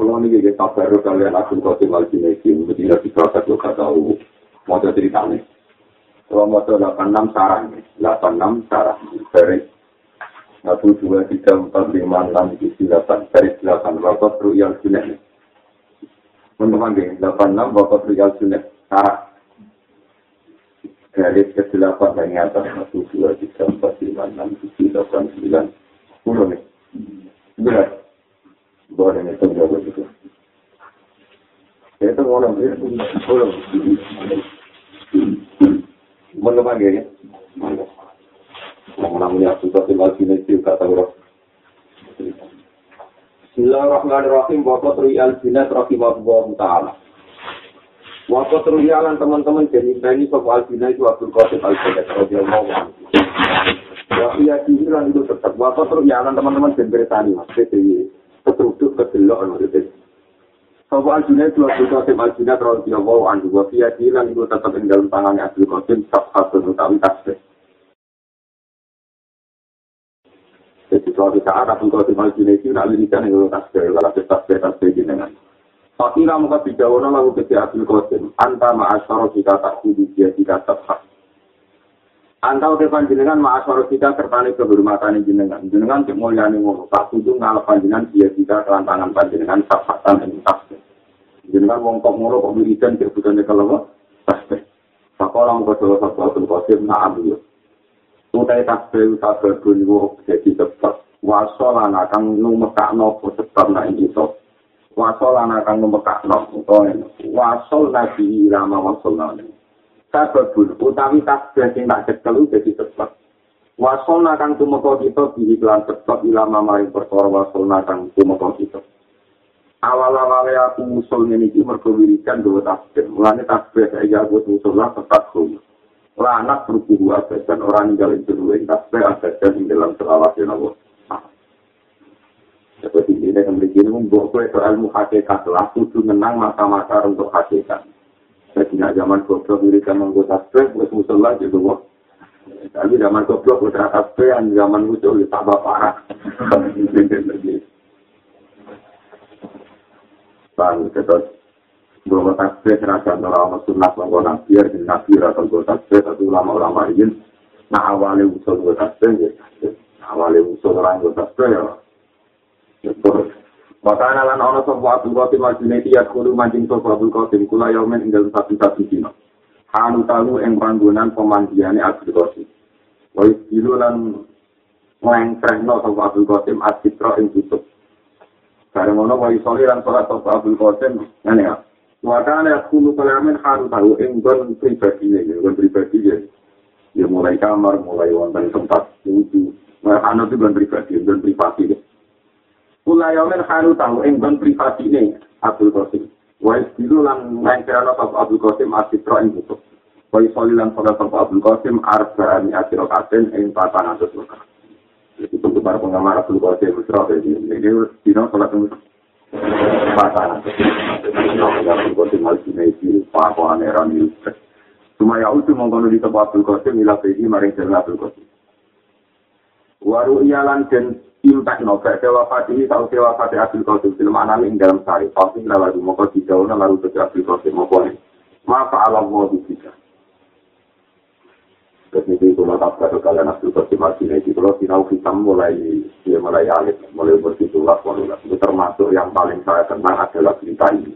Kalau ini kita sabar kalian akun kosim al-jinesi, mesti lebih proses lo gak tahu. Mau ceritanya. Kalau mau 86 sarang, 86 sarang. Dari satu dua tiga empat lima enam tujuh delapan dari delapan bapak ruyal sunnah. Teman-teman delapan enam bapak ruyal sunnah. Sarang. Dari ke delapan dari atas satu dua tiga empat lima enam tujuh delapan sembilan sepuluh nih. Benar. Boleh itu begitu. Itu orang. Mana lagi ya? Mana? Namanya tinggal sini. Bismillahirrahmanirrahim. Bapak Rahimahullah Ta'ala. Waktu teman-teman jadi ini soal Albina itu Abdul Qasim Al-Qasim radhiyallahu anhu. Ya dihilang itu tetap. Waktu teruyalan teman-teman jadi bersani mas. Jadi ketutup kedelok maksudnya. Soal Albina itu Abdul Qasim Al-Qasim radhiyallahu anhu. Wa iya dihilang itu tetap di dalam tangannya Abdul Qasim sabhatun utawi tasbih. Jadi suatu saat Abdul Qasim Al-Qasim itu nak lirikan yang tasbih. Kalau tasbih tasbih jenengan. Fakira muka bidawana lalu kete Abdul Qasim. Anta ma'asyara kita tak kudu dia tidak tepat. Anta udah panjenengan ma'asyara kita tertani kehormatan jenengan. Jenengan cek mulyani ngono. Tak kudu ngalap panjenengan dia tidak kelantangan panjenengan sabatan yang tasbih. Jenengan wong kok ngono kok wiridan cek budane kalau tasbih. Sakola muka jawa satu Abdul Qasim na'am yo. Utai tasbih tasbih bunyi jadi tepat. Wasolana kang numekak nopo sebab na ini wasol anak kang numekak nok utawa wasol nabi lama sababun utawi tasbih sing tak cekel dadi sebab wasol nakang tumeka kita di iklan sebab ilama maring perkara wasol nakang tumeka kita. Awal-awale aku usul ngene iki mergo wiridan dhewe tasbih. Mulane tasbih saya aku usul lah tetap kuwi. Ora anak berkubu dan orang ninggalin dhewe tasbih abadan ing dalam selawat ya Allah. Seperti ini yang begini membuat kue ilmu hakikat lah. Kudu menang mata-mata untuk hakikat jadi zaman goblok dirikan menggota tasbih buat musola juga wah tapi zaman goblok buat tasbih yang zaman ya tambah parah Bang, terus bahwa tasbih serasa ulama sunnah bahwa nabi ya nabi atau gue tasbih atau ulama-ulama ini nah awalnya usul gue tasbih ya. Awalnya usul orang gue tasbih ya Makanya lan ana sapa Abdul Qasim Al-Junaidi ya kudu mancing sapa Abdul Qasim kula yaumen ing dalem satu-satu dina. Anu talu ing panggonan pemandiane Abdul Qasim. Wis dilo lan lengkrehno sapa Abdul Qasim asitra ing tutup. Bareng ngono wae soli lan salat sapa Abdul Qasim ngene ya. Wakana kulo kalamen haru tahu ing gon pribadi ne, gon pribadi ya. Ya mulai kamar, mulai wonten tempat wudhu. Nah, anu itu gon pribadi, gon privasi. Kula yomen halu tahu ing ban privati ne Abdul Qasim. Wa istilu lan lengkerana sapa Abdul Qasim asitra ing butuh. Wa isoli lan pada sapa Abdul Qasim ni asiro katen ing patan atus luka. Itu untuk para penggemar Abdul Qasim Isra ini. Ini dino salat ing patan atus. Abdul Qasim al-Junaidi pakwa aneran yusre. Cuma ya utuh mengkono di tempat Abdul Qasim ila pedi maring jalan Abdul Qasim. Waru iyalan dan impact no gak sewa ini tau sewa fati asil kosim film anak ing dalam sari. Pasti lalu mau di jauh lalu ke asil kosim mau boleh maka alam mau di kita Ketika itu mata pada kalian asil kosim masih ini kalau sinau kita mulai dia mulai alit mulai bersitulah mulai itu termasuk yang paling saya kenang adalah cerita ini.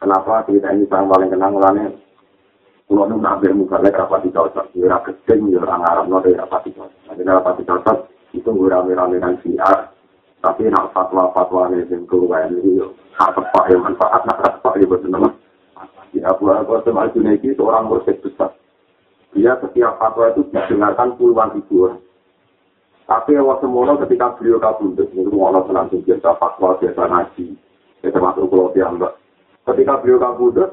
Kenapa cerita ini saya paling kenang mulanya kalau nu nabi muka lek rapati cocok, ya keting, ya orang Arab, no dari rapati cocok. Nanti rapati cocok, itu gue rame-rame kan siar tapi nak fatwa-fatwa nih yang keluar ini hak tepat yang manfaat nak tepat ya betul nama. Ya Abu Asam Al Junaidi itu orang bersek besar. Dia setiap fatwa itu didengarkan puluhan ribu orang. Tapi awal semula ketika beliau kabundut itu Allah langsung biasa fatwa biasa ngaji ya termasuk kalau dia enggak ketika beliau kabundut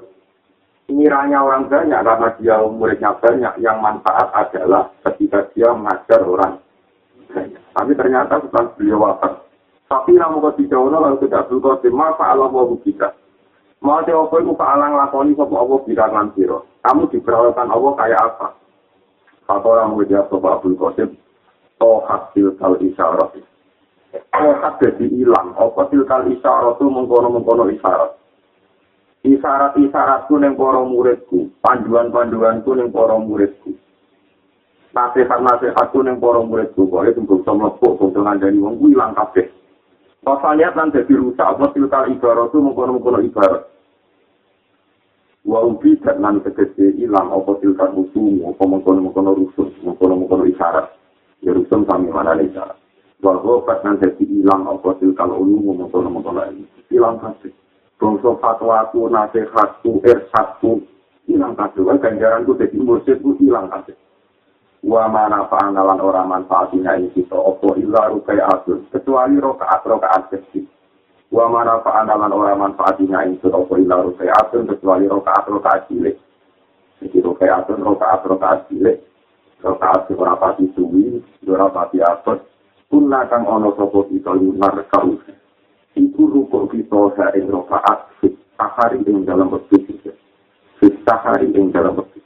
ngiranya orang banyak karena dia muridnya banyak yang manfaat adalah ketika dia mengajar orang Tapi ternyata setelah beliau wafat. Tapi namu dijauh lalu tidak berkau terima Allah mau kita. Mau apa itu alang lakoni sopo Allah bisa siro. Kamu diperlakukan Allah kayak apa? Kata orang menjawab sopo Abdul Qasim. Oh hasil kal isyarat. kok dadi ilang apa tilkal isyarat tu mengkono-mengkono isyarat isyarat-isyaratku ning para muridku panduan-panduanku ning para muridku. Nasihat-nasihatku ning para muridku kok itu bisa mlebu kok ngandani wong kuwi ilang kabeh. Pasalnya kan jadi rusak apa tilkal ibarat itu mengkono-mengkono ibarat. Wa ubi dan nan tegese ilang apa tilkal rusuh apa mengkono-mengkono rusuh mengkono-mengkono isyarat. Ya rusuh kami mana isyarat. Bahwa pas nanti hilang apa tilkal ulu ngomong ngomong lagi hilang kasih bangsa fatwaku nasihatku ersatku hilang kasih kan ganjaranku jadi mursidku hilang kasih wa mana pangalan orang manfaatnya ini kita opo illa rukai atur kecuali rokaat rokaat kecil wa mana pangalan orang manfaatnya ini kita opo illa rukai atur kecuali rokaat rokaat cilik. Jadi rokai atur rokaat rokaat cilik. Rokaat seberapa suwi seberapa atur Kuna kang ono sopo kita lunar kau. Iku ruko kita sa ing rokaat fit sahari ing dalam waktu kita. Fit sahari ing dalam waktu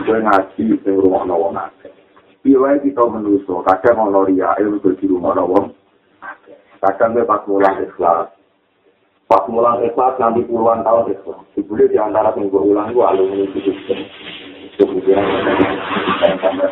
Gue ngaji ing rumah nawa nake. Piwai kita menuso, kadang ono ria ilmu di rumah nawa. Kadang gue pas mulang ikhlas. Pas mulang ikhlas nanti puluhan tahun ikhlas. Dibuli di antara yang gue ulang gue alumni itu. Kemudian dan kalau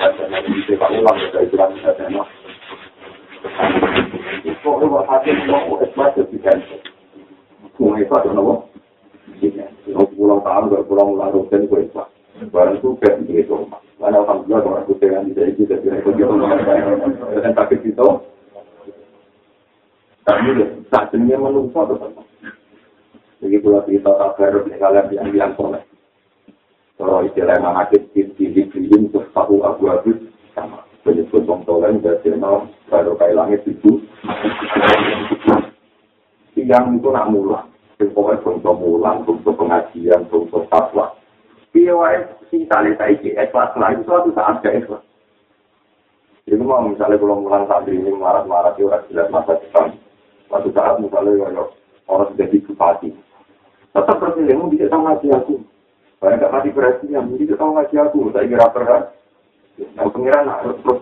tak jenisnya menunggu atau apa? Jadi pula kita tak harus kalian yang bilang soleh. Kalau istilah Imam Hakim di Dikriin terus tahu Abu Abid sama penyebut Wong Tolen dan Jenal baru kayak langit itu. Yang itu nak mulang, pokoknya untuk mulang, untuk pengajian, untuk fatwa. Iya wae si tali saiki ikhlas lah itu suatu saat gak ikhlas. Jadi mau misalnya kalau mulang santri ini marah-marah di orang jelas masa depan. Suatu saat misalnya orang sudah dikupati. Tetap berpilih, bisa sama aku. Saya nggak mati perhatian, jadi kita tahu ngaji aku, saya kira pernah. Yang pengiran harus terus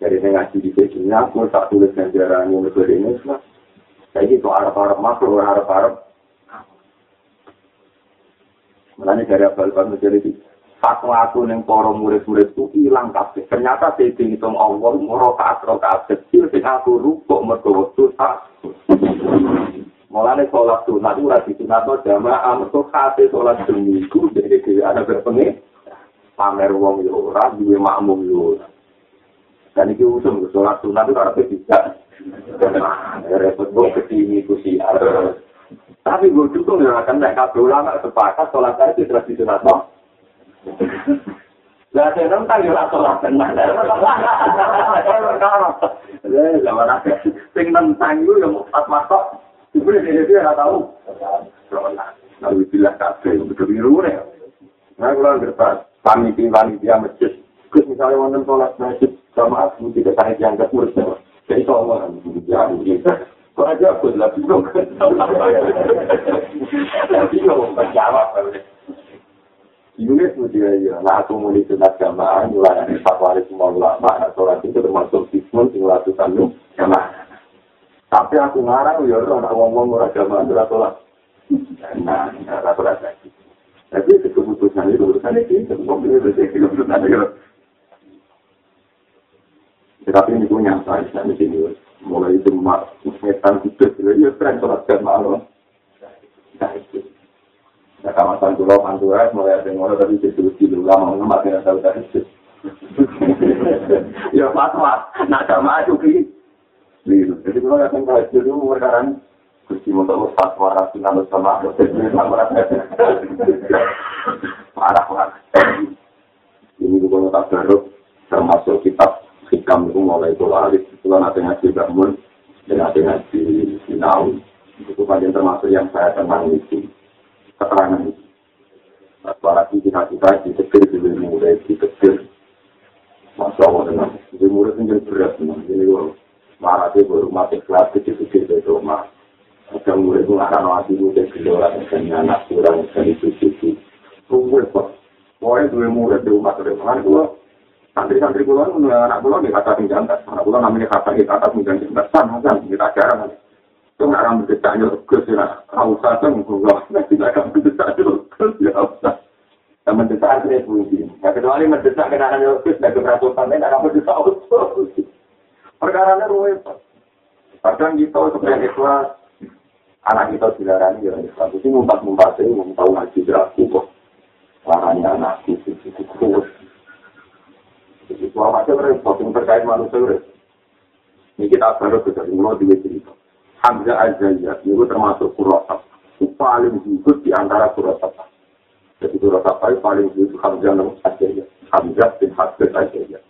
dari ngaji di sini aku tak tulis ganjaran yang lebih ini lah. Saya gitu arab-arab masuk arab-arab. Mulanya dari abal-abal menjadi di fatwa aku yang para murid-murid itu hilang kabeh. Ternyata saya hitung Allah rokaat rokaat kecil dengan aku rukuk mergo tak. Mulane sholat sunat itu rasi sunat no jamaah mereka kate sholat seminggu jadi dia ada berpengen pamer wong yo ora duwe makmum yo dan iki usum sholat sunat itu karena bisa repot gue kesini kusi tapi gue dukung ya kan kabeh ulama sepakat sholat itu tradisi sunat no. Lah saya nonton yo sholat tenan lah zaman akhir sing nentang yo yo pas masuk Sebenarnya dia dia nggak tahu. Nabi bilang kafe betul biru nih. Nah kalau kertas panitia panitia masjid, terus misalnya wonten sholat masjid sama aku tidak tarik yang gak urus Jadi kalau orang ya gitu. Kok aja aku lah bingung. Bingung menjawab. Yunis mudia ya, nah aku mulai sunat jamaah, mulai dari fatwa semua ulama, nah sholat itu termasuk sismun, tinggal lakukan jamaah. Tapi aku ngarang ya ora ana wong-wong ora agama ora salat. Nah, ora salat lagi. Tapi itu keputusan itu urusan itu, wong itu itu keputusan itu. Tetapi ini punya saya di sini mulai itu mak setan itu ya salat jamaah loh. Nah itu. Nah, kawasan pulau Pantura mulai ada yang tadi disuruh di lama nggak ada tahu tadi. Ya fatwa, nak jamaah juga keliru. Jadi kalau yang saya dulu sekarang kursi untuk ustaz marah sinal sama marah marah. Ini juga tak baru termasuk kitab hikam itu mulai itu lari. Itu kan ada ngaji bangun dan ada ngaji sinau. Itu bagian termasuk yang saya tenang itu keterangan itu. Para kita kita ditegur dulu mulai ditegur. Masya Allah itu murid yang berat ini marah dia baru mati kelas kecil-kecil di rumah. Ada murid mengarang hati murid gelora dan anak kurang itu itu. Tunggu kok. Pokoknya dua murid di rumah ke depan itu Santri-santri itu anak pulau di kata tinggal anak pulau namanya kata di kata tinggal jangkas, sama kan kita acara kan. Itu nggak akan berdesak nyurukus ya, kau usah enggak, tidak akan berdesak nyurukus ya usah. Dan mendesak akhirnya fungsi. Ya kecuali mendesak kenangan nyurukus, dan keberatusan lain akan berdesak usus. Perkara rumit. Kadang kita sebenarnya ikhlas, anak kita dilarani ya Islam. Itu mumpat-mumpat itu, mau tahu ngaji beraku kok. Larani anak itu, kuat. Jadi apa aja repot, yang terkait manusia repot. Ini kita baru bisa mulai di cerita. Hamzah Azzaiyah, itu termasuk kurosap. Itu paling jujur di antara kurosap. Jadi kurosap itu paling jujur Hamzah Azzaiyah. Hamzah bin Hasbet Azzaiyah.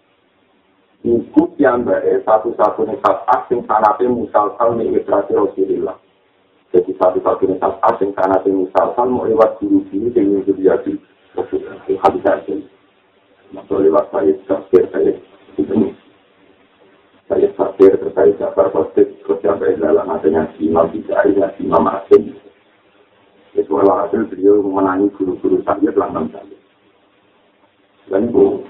Ikut yang baik satu-satunya saat asing sanatnya misalkan mengikrasi Rasulullah. Jadi satu-satunya saat asing sanatnya misalkan mau lewat guru-guru yang menjadi Rasulullah. Habis aja. Masuk lewat saya, saya, saya, saya fakir, saya sabar positif, terus sampai dalam adanya imam bisa, ya imam asing. Itu hasil beliau memenangi guru-guru saya dalam saya. Dan itu,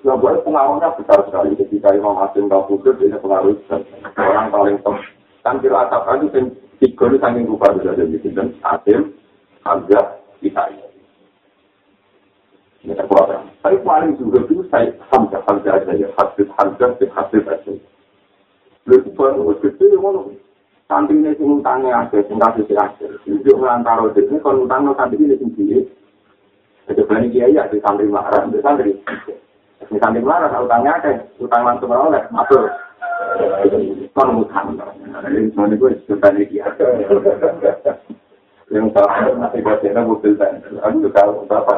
Ya, buat pengaruhnya besar sekali. Ketika Imam Hasim tahu kudus, ini pengaruh besar. Orang paling top. Kan kira atap lagi, tiga ini saking rupa bisa jadi. Dan Hasim, Hamzah, kita ini. Ini terkuat. Tapi paling juga itu saya Hamzah, Hamzah aja ya. Hasim, Hamzah, Hasim aja. Lalu itu baru gede, ngono. Sampingnya sing utangnya ada, sing kasih sih ada. Jadi ngelantaro ini, kalau utangnya sampingnya sing gini. Jadi berani kiai ada santri marah, ada santri. Misalnya marah, utangnya ada, utang langsung oleh, masuk. Kan utang. Ini semuanya gue sudah nih ya. Yang tahu masih baca mobil dan aku juga tahu berapa.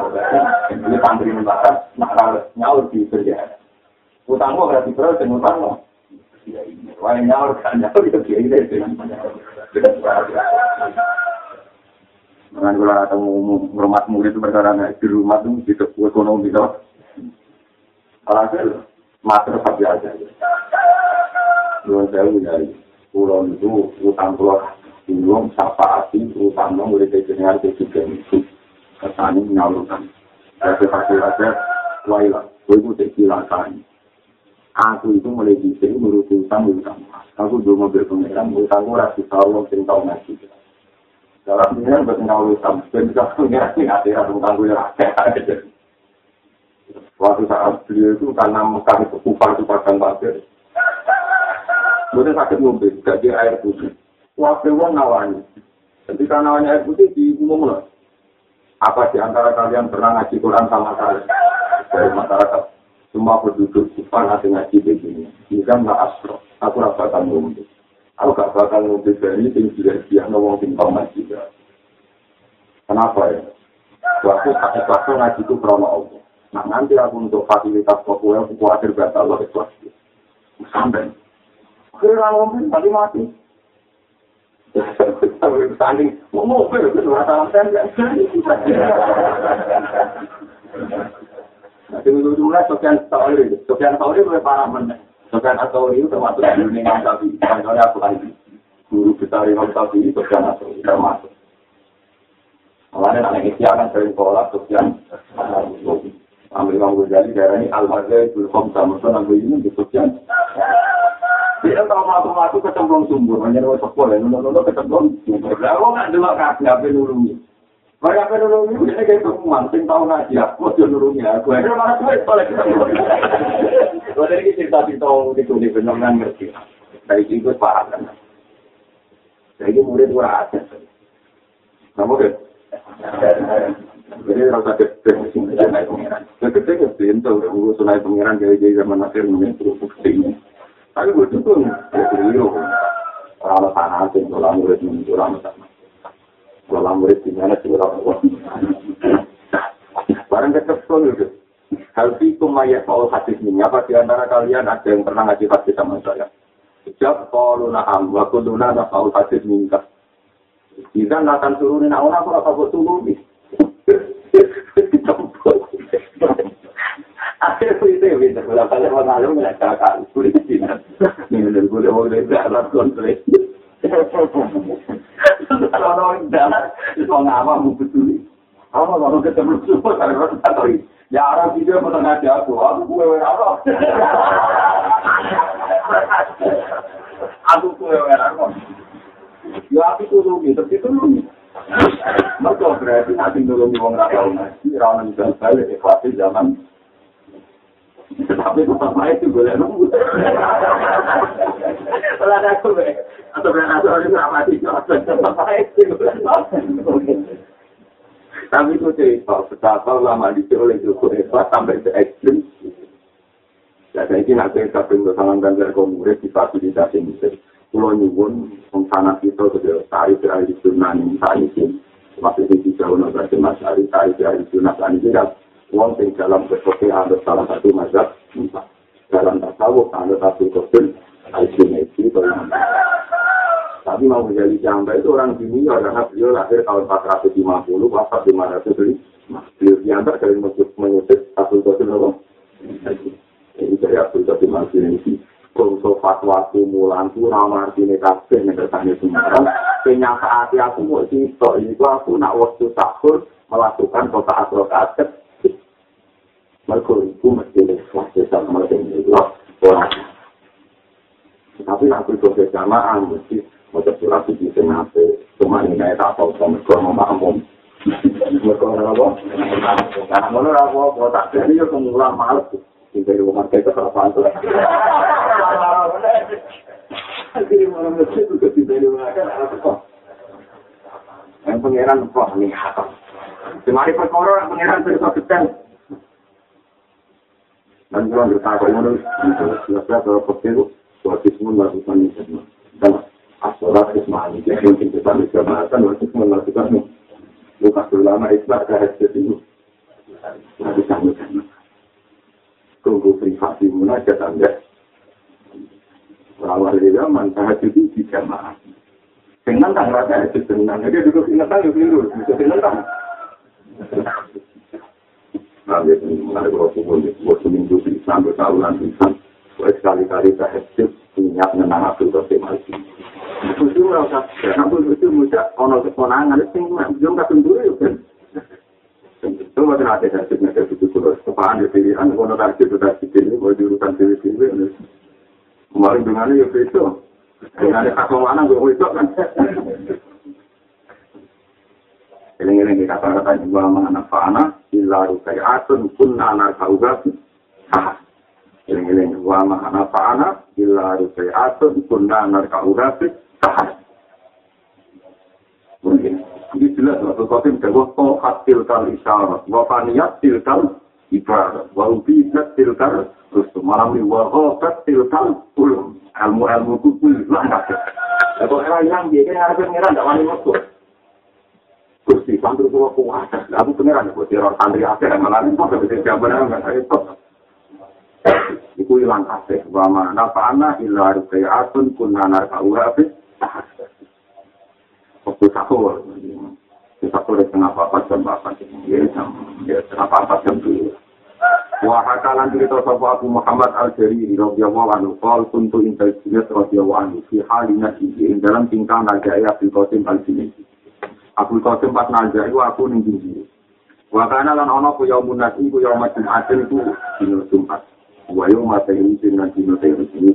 Ini santri marah, marah nyaur di kerja. Utangmu berarti terus dan utangmu. Wah nyaur kan nyaur itu kiai deh. Dengan kalau ada rumah murid itu perkara di rumah itu di ekonomi itu. Alhasil, mater saja aja. Dua saya punya pulau itu, utang pulau belum sapa hati, utang mulai dari dengan ketiga itu. Kesannya menyalurkan. Saya sepakai aja, wailah, gue itu silakan. Aku itu mulai bisa menurut utang utang. Aku dulu mobil pengeran, utang gue rasa tahu, sering tahu ngaji. Dalam ini kan berkenal utang, dan bisa pengeran, ini ada utang gue rasa. Waktu saat beliau itu karena Mekah itu kupar itu padang pasir. Kemudian sakit gak dia air putih. Waktu itu nawanya. Ketika nawanya air putih di umum loh. Apa di antara kalian pernah ngaji Quran sama saya? Dari masyarakat. Semua penduduk kupar nanti ngaji begini. Ini kan gak asro. Aku gak bakal ngomong. Aku gak bakal ngomong dari ini. Yang dia ngomong tinggal ngaji. Kenapa ya? Waktu waktu ngaji itu krono Allah. Nah nanti aku untuk fasilitas populer, aku khawatir batal Allah ikhlas. Sampai. Kira ngomong tadi mati. Tanding, mau mobil, itu saya. Nanti dulu dulu Sofian Sauri, Sofian Sauri boleh parah mana? Sofian Sauri itu termasuk di Imam Sapi, contohnya aku lagi. Guru besar Imam Sapi, Sofian Sauri, termasuk. Makanya anak istiakan sering kolak Sofian Sauri. Ambil Imam Ghazali darah ini Al-Hazai Bulkhom sama Sun Ambil ini disebutkan. Dia kalau melaku-melaku kecemplung sumber, hanya ada sepuluh ya, nunggu-nunggu kecemplung sumber. Aku nggak delok kasih apa nulungi. Kalau apa nulungi, udah kayak pengumuman, sing tahu ngaji, aku udah nulungi aku. Akhirnya malah gue balik Kalau dari cerita di tahu itu di benar-benar ngerti. Dari itu paham kan. Jadi murid gue ada. Namun Jadi rasa gede sing naik pengiran. Gede gede gue sunai pengiran zaman akhir nih terus ke sini. Tapi gue tuh ya keliru. Kalau tanah sih kalau murid muncul sama. Kalau murid di mana sih orang Barang ketemu gitu. Hal itu maya kalau hadis ini apa di antara kalian ada yang pernah ngaji hadis sama saya? Sejak kalau naham, waktu dulu naham kalau hadis minta. Jika akan turunin aku apa buat turunin? Aku? Aku gue apa? Ya aku tuh tapi itu lu. Mereka berarti nanti nulungi wong rakyat ngaji, rawan dan balik ke zaman. Tapi tetap baik tuh boleh nunggu. Kalau ada aku, atau berarti aku ini tetap baik tuh Tapi itu cerita betapa lama dicek oleh Joko Eva sampai ke ekstrim. Ya, saya ingin aku yang kabin bersama dengan komunis di fasilitasi musik. Pulau nyubun, sana kita sudah tarik dari di Sunan ini. Waktu itu jauh nanti Mas Ari tarik dari Sunan saat ini. Uang yang dalam berkopi ada salah satu mazhab. Dalam tasawuf ada satu kopi. Al-Junaidi, Tapi mau menjadi jamba itu orang dunia karena beliau lahir tahun 450, wafat 500 beli. Beliau diantar dari menyusut Abdul Qasim apa? Ini dari Abdul Qasim Al-Sinisi. Kongso fatwa mulan tu nama artinya kabeh yang bertanya semarang. Kenyataan aku mau cerita, ini aku nak waktu tahun melakukan kota asrokat Mereka itu mesti lepas sama dengan itu. Tapi aku itu berjamaah, mesti mau surat suci sing ape cuma ini kayak tak tahu sama kalau mau makmum. Mereka orang apa karena mana apa tak jadi yo kemula males di rumah kayak kesalahan tuh jadi mana mesti juga tinggal di rumah kan apa yang pangeran kok nih apa Semari perkara pangeran terus detail. Dan kalau kita tahu menurut, jelas-jelas kalau petir, suatu semua lakukan ini. Dan asolat ismani jadi yang kita bisa bahkan waktu melakukan bukan ulama islah ke hasil itu nanti sama sama tunggu privasi munajat anda awal dia mantah itu di jamaah dengan tak rasa itu tenang dia duduk ingat tahu dulu bisa tenang Nah, dia mengenai Rasulullah, waktu minggu sampai tahunan bisa, sekali-kali saya punya menang Abdul Qasim Al-Jin. Itu merasa, Abdul Qasim muda, ono keponangan, itu yang belum kasih dulu kan. Itu macam ada hasil nanti itu kalau kepaan di pilihan, ono target itu target ini, mau diurusan pilih-pilih. Kemarin dengan ya itu, dengan ada kakak mana gue itu kan. Ini-ini kita kata-kata juga mana fa'ana, illa rukai atun, kunna anak kaugat, Eling-eling wa mahana fa'ana illa rupai atun kunna urasi sahas. Mungkin. Ini jelas waktu kotim bahwa tohat tilkal isyarat wa faniyat tilkal ibarat. Wa ubidat tilkal rusum malami wa ghobat tilkal ulum ilmu-ilmu itu puluh lah Kalau era yang dia kan harus pengiran tidak wani waktu. Gusti, santri tua kuat. Aku pengiran, aku teror santri akhir malah ini kok bisa jawaban enggak saya iku ilang kabeh wa mana fa'ana illa ruqyatun kunna narfa'uha fi waktu sahur sahur di tengah papat jam ya jam ya tengah papat jam dulu wa hakalan cerita sapa Abu Muhammad Al-Jariri radhiyallahu anhu qol kuntu inta jinnat radhiyallahu anhu fi halina ing dalam tingkah najai Abdul Qasim Al-Jinni Abdul Qasim pas najai aku ning tinggi wa kana lan ana ku yaumun nasi ku yaumun Jumat itu dino Jumat. Wayo mata ini dengan dino teh ini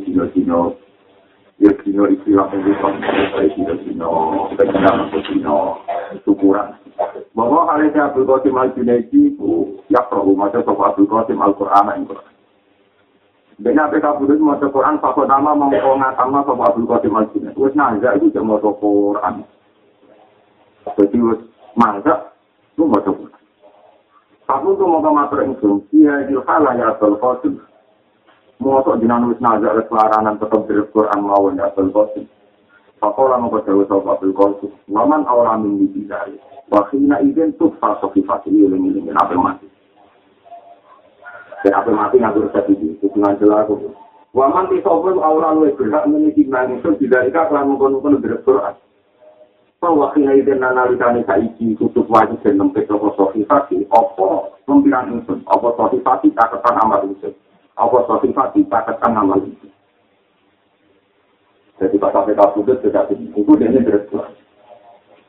ya dino istilah yang bisa saya dino dino benar atau dino syukuran bahwa hal ini Abdul Qasim Al Junaidi itu ya perlu macam soal Abdul Qasim Al Quran yang Quran Dengan PK Budut mau Quran, Pak Nama mau ngatam sama Abdul Qasim Al Junaidi. Wes nazar itu cuma mau Quran. Jadi wes mazhab itu mau Quran. Aku tuh mau ke matur ingsun, iya ilhalah ya Abdul Qasim. Mosok jinan wis nazar kelaranan tetep dari Quran mawon ya Abdul Qasim. Pakola mau ke Jawa Abdul Qasim. Waman awal amin di bidari. Wakina izin tuh fasofi fasili uling uling apa mati. Dan apa mati ngatur resep itu. Itu ngajar aku. Waman tisopun awal luwe berhak meniti nangis. Tidak ika kelan mengkonon dari Quran. Wakina izin analikani saiki kutub wajib dan toko sofi fasili. Apa pempiran insun. Apa sofi fasili caketan amat insun. Apa sifat dipaketkan amal itu. Jadi pas sampai kabudut sudah itu dia ini terus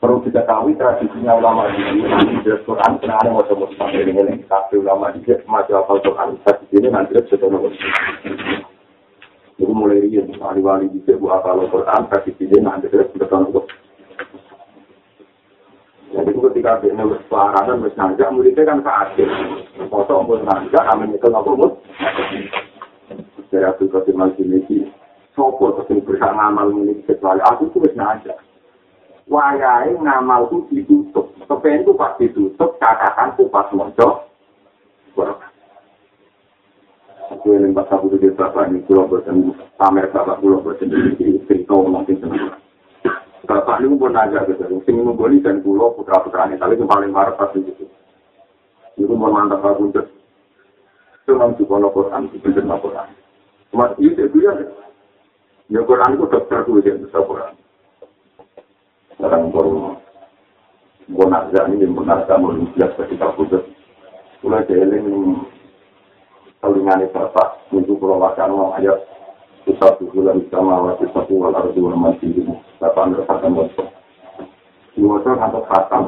perlu diketahui tradisinya ulama ini nanti di Quran karena ada coba sampai ini. Tapi ulama ini masih apa Quran tradisi ini nanti sudah nomor itu mulai rian wali-wali bisa buat apa Quran tradisi ini nanti sudah nomor jadi ketika dia nulis pelajaran wis nanjak muridnya kan keadil foto pun nanjak amin itu nopo mut dari Abdul Qadir Maljimiki sopo terus berusaha ngamal ini kecuali aku tuh wis nanjak wayai ngamal itu ditutup. Kepengen itu pas ditutup, catatan itu pas mojo. Aku yang pas aku di bapak ini, pulau bosan, pamer bapak pulau jadi cerita senang. Bapak ini pun aja gitu, sing menggoli dan pulau putra putra ini, tapi yang paling marah pas itu. Itu mau mantap aku untuk cuma di kono Quran, di bener Quran. Cuma itu ya, ya Quran itu dokter tuh yang bisa Quran. sekarang baru bonarga ini yang bonarga mau jelas ketika putus mulai jeeling salingane bapak untuk pulau mau ayat satu bulan sama waktu satu wal ardu wal masih ini bapak merasakan waktu di waktu atau khatam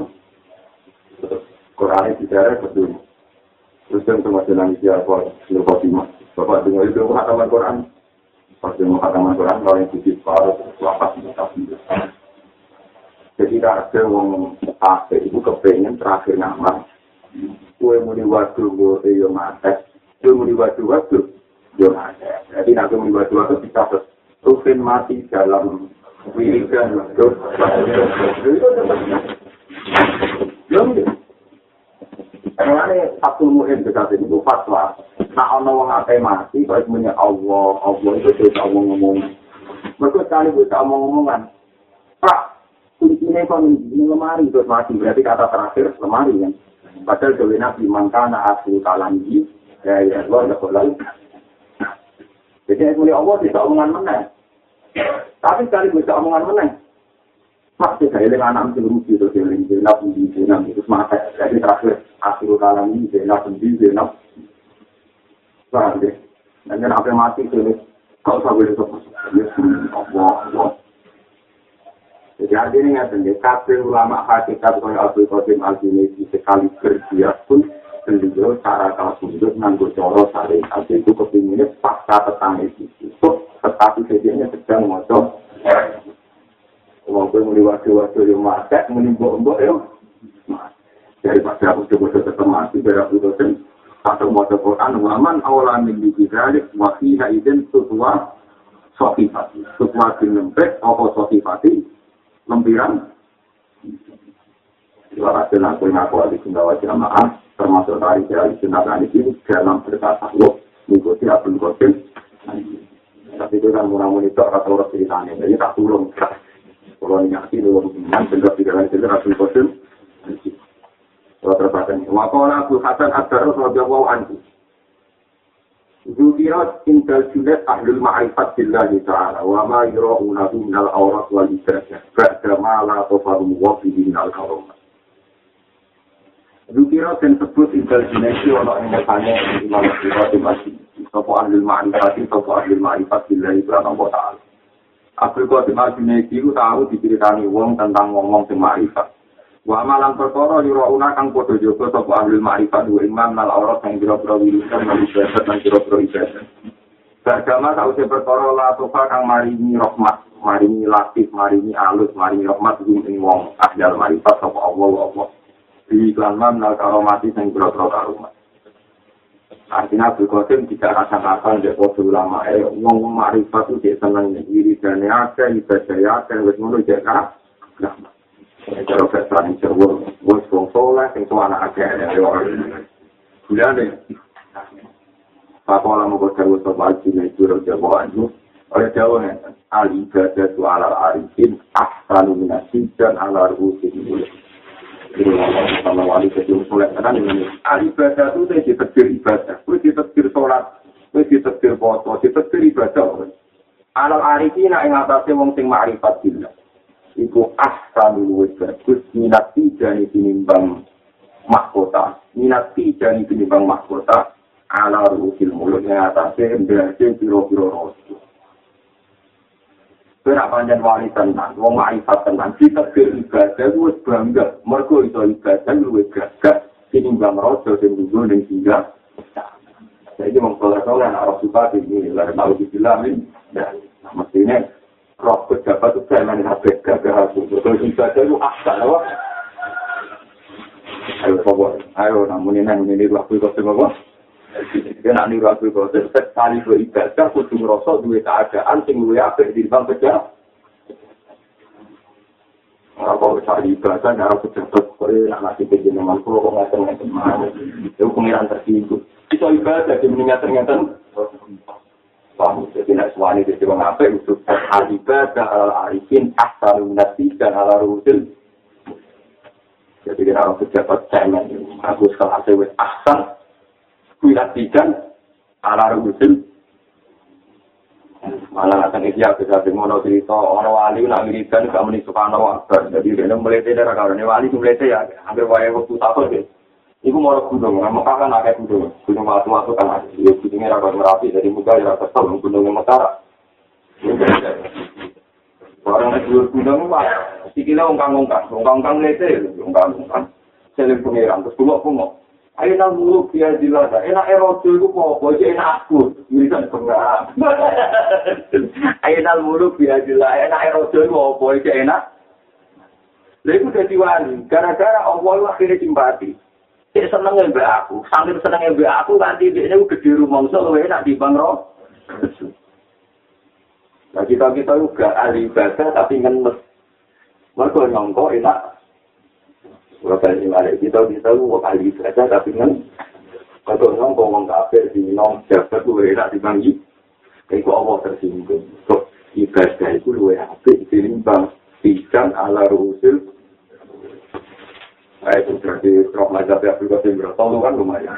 Quran itu tidak betul. Terus yang sama dengan siapa lupa timah bapak dengar itu khataman Quran? Pas dengar khataman Quran kalau yang sedikit baru lapas itu Jadi ada wong kafe itu kepengen terakhir nama. Kue muni waktu gue yo mate. Kue muni waktu waktu Jadi nanti muni waktu waktu bisa Rufin mati dalam wiridan terus. Karena satu muhim dekat ini fatwa. Nah, ono wong akeh mati, kok muni Allah, Allah itu bisa ngomong-ngomong. Mereka sekali bisa ngomong-ngomongan. Pak, kuncinya kok ini lemari terus mati berarti kata terakhir lemari kan padahal dewi nabi mangkana asli kalangi ya ya Allah ya Allah jadi mulai Allah tidak omongan menang tapi sekali bisa omongan menang pasti saya dengan anak itu rugi terus yang lain jenap di jenap itu mata jadi terakhir asli kalangi jenap di jenap paham deh dan apa mati itu kau sabar itu Allah Allah Jadi artinya nggak kabel ulama hakikat kaya Abdul Qadim al sekali kerja pun beliau cara kalau sudut nganggo coro syariat itu kepinginnya pasca tetangga itu tetapi sedianya sedang moco. Kalau gue mau diwajib-wajib yang mati menimbul-embuk ya daripada aku coba tetap mati biar aku dosen satu moco Quran waman awalan yang dibidalik wafiha izin sesuatu sofifati sesuatu lembek apa sofifati. Ibarat dan aku ngaku ahli sundawa jamaah, termasuk dari ahli sundawa ini dalam berkata lo mengikuti Abdul Qasim. Tapi itu kan murah monitor atau orang ceritanya, jadi tak turun. Kalau ingat itu, yang benar tidak lain itu Abdul Qasim. Kalau terbatas ini, wakola Abu Hasan Ad-Darus Rasulullah Anhu. Zukirat indal julet ahlul ma'rifat billahi ta'ala wa ma yura'unahu minal awrat wal ibadah ba'da ma la tofarum wafihi minal karomat. Zukirat dan sebut itu ada yang bertanya di mana kita di masjid. Sopo ahlul ma'rifat sopo ahlul ma'rifat billahi ta'ala. Abdul Qadim Al-Junaidi tahu diceritani wong tentang ngomong di ma'rifat. Wa malang perkara yura kang padha jaga sapa ahli ma'rifat wa imam nal aurat sing biro-biro wiridan lan ibadat lan biro-biro ibadat. Beragama tau se perkara la tofa kang maringi rahmat, maringi latif, maringi alus, maringi rahmat ing ing wong ahli ma'rifat sapa Allah Allah. Di iklan man nal karomati sing biro-biro karomat. Artinya Abdul Qasim tidak rasa-rasa dari podo ulama. Eh, ngomong marifat itu dia senang. Wiridannya ada, ibadahnya ada, wis ngono jadi Kalau veteran yang jauh, bos wong soleh, yang tua anak aja. Bulan deh. Papa lah mau jauh soal cina itu udah jauh aja. Oleh jauh nih, ali ibadah tu ala arifin, ahsanu minasi dan ala ruhusin ini. Ibadah tu dia ditetir ibadah, dia ditetir sholat, dia ditetir foto, ditetir ibadah. Ala arifin yang atasnya wong sing ma'rifat billah. iku ahsan luwih bagus minat tijani tinimbang mahkota minat tijani tinimbang mahkota ala ruhil mulut yang atasnya berarti biro-biro rosu Kowe nak panjang wali tenan, wong ma'rifat tenan, kita ke ibadah wis bangga. Mergo iso ibadah luwih gagah tinimbang raja sing dulu ning singgah. Jadi mengkolektor yang harus suka ini, lalu mau dibilangin, dan mestinya roh pejabat itu saya HP gagah aku. Betul ibadah itu asal, apa? Ayo, pokok. Ayo, namun ini, namun ini, waktu itu semua, Nak niru Abdul Qadir, sekali beribadah, kudu ngerasa duwe keadaan, sing luwe apik di bang pejabat. Apa cari ibadah, harus pejabat, kore nak ngasih kejenengan, kalau kok ngasih mana, itu pengiran tersinggung. Itu ibadah, dia meninggal ternyata, Paham, jadi nak suami jadi orang apa itu al-ibadah al-arifin asal nasi dan ala rusil. Jadi kita harus pejabat cemen, aku sekolah sewa asal, wilatikan ala rusul malah akan iya bisa dengono cerita orang wali nak wiridan gak meni subhanahu wa jadi dia melete darah kalau ini wali melete ya hampir wae waktu satu deh Iku mau gunung, Mekah kan agak gunung, gunung waktu-waktu kan ada. Ya gunungnya rapat merapi, dari muka ya rapat kesel, gunungnya. Orang yang dulu gunung, wah, sikilnya ungkang-ungkang, ungkang-ungkang lete, ungkang-ungkang. Selim pengiran, terus bungok-bungok. Ayo nang muluk dia dilada. Enak erojo itu kok, bojo enak aku. Wiridan bengak. Ayo nang muluk dia dilada. Enak erojo itu kok, bojo enak. Itu jadi wali. Gara-gara Allah itu akhirnya simpati. Dia seneng mbak aku. Sambil seneng mbak aku, nanti dia itu gede rumah. So, lu enak di bang roh. Nah, kita-kita juga ahli ibadah, tapi ngenes. Mereka nyongkok enak. Bapak ini balik kita bisa lu kali saja tapi kan kalau nong ngomong kafir di nong jabat gue enak dibagi, itu Allah tersinggung. So ibadah itu lu apik dinimbang pijan ala rusul. Nah, itu berarti roh mazhab ya juga sih bertolu kan lumayan.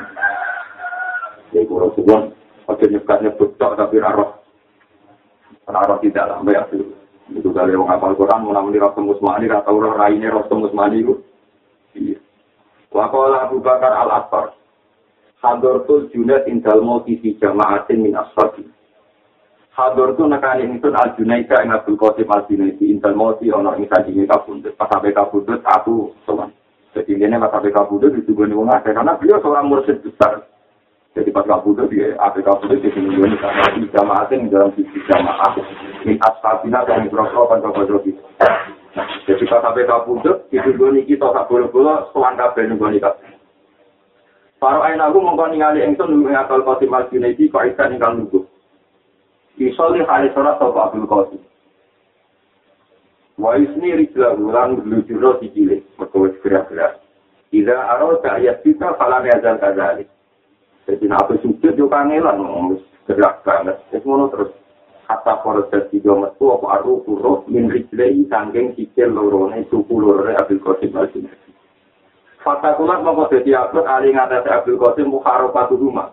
Ya kalau sebuah oke nyekat nyebut tok tapi raro raro tidak lah ya itu kali orang apal Quran mau roh musmani atau roh raine roh musmani itu Wakola Abu Bakar al Asfar. Hadortul Junaid indal mauti fi jama'atin min ashabi. Hadortul nekani ingsun al Junaida ing Abdul Qasim al Junaidi indal mauti ana ing sajine kabundut. Pas sampai kabundut aku sowan. Jadi ini pas sampai kabundut itu gue karena beliau seorang mursyid besar. Jadi pas kabundut dia apa kabundut di sini gue nih di jama'atin dalam sisi jamaah. Min ashabina dan berapa kan kabar Jadi pas sampai kabudut, itu gue niki tau tak boleh-boleh, nih gue nikah. Para ayin aku mongkon ningali engsun nunggu ngakal Qasim al-Junaidi kok ikan ingkang nunggu. Isol di hari sholat tau Abdul Qasim. Wa isni rijla ulang lujuro si cilik, merkawis gerak-gerak. Ida aro ayat kita falan yazal kadzalik. Jadi nak sujud yo kangelan gerak banget. Wis ngono terus kata proses tiga metu apa aru kuro min rijlei sangking sikil lorone suku lorone Abdul Qasim al Fakta kulat mau jadi upload ali ngatasi Abdul Qasim mukharo rumah.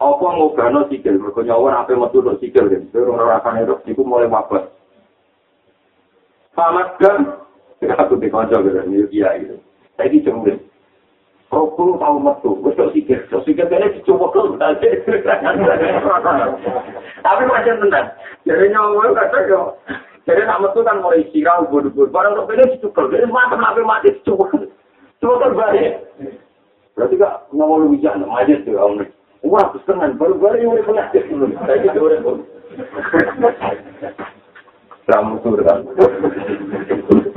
Apa ngobano sikil, mereka nyawa apa metu untuk sikil kan. Itu orang-orang itu, itu mulai wabah. Selamat kan? Aku dikonco gitu, ini dia gitu. Saya ini. Rokul tahu metu, wis kok sikir, kok sikir kene dicoba kok Tapi masih tenang. Jadi nyawa kata yo. Jadi nak metu kan mulai sirah ubur-ubur. Barang kok kene dicukur, jadi mati mati mati terbalik. Berarti kak nyawa lu bisa nak tuh om. Wah, kesenangan baru-baru yang udah dulu. Saya gitu udah pun. Kan.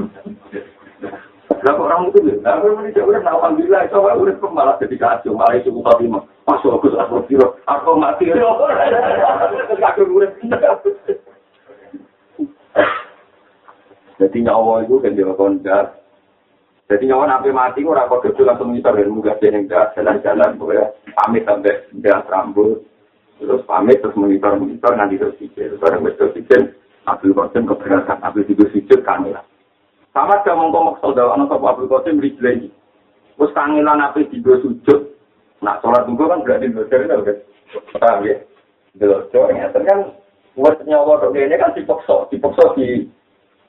Lah orang itu lho, lah orang itu udah alhamdulillah itu udah malah jadi kacau, malah itu buka lima. Masuk aku aku kira aku mati. Udah Jadi nyawa itu kan dia kondak. Jadi nyawa nanti mati, orang kau duduk langsung ngisar dan muka jeneng jalan-jalan, pokoknya pamit sampai dia rambut, terus pamit terus mengisar nanti terus sikil, bareng terus sikil, Abdul Qasim keberatan, Abdul itu sikil kamilah. Sama dia ngomong maksud dalam anak Abu Abdul Qasim rijlai. Terus kangenan api di sujud. Nah, sholat juga kan berarti itu kan. Paham ya? Belajar, ya. kan buat nyawa kok ini kan dipokso. Dipokso di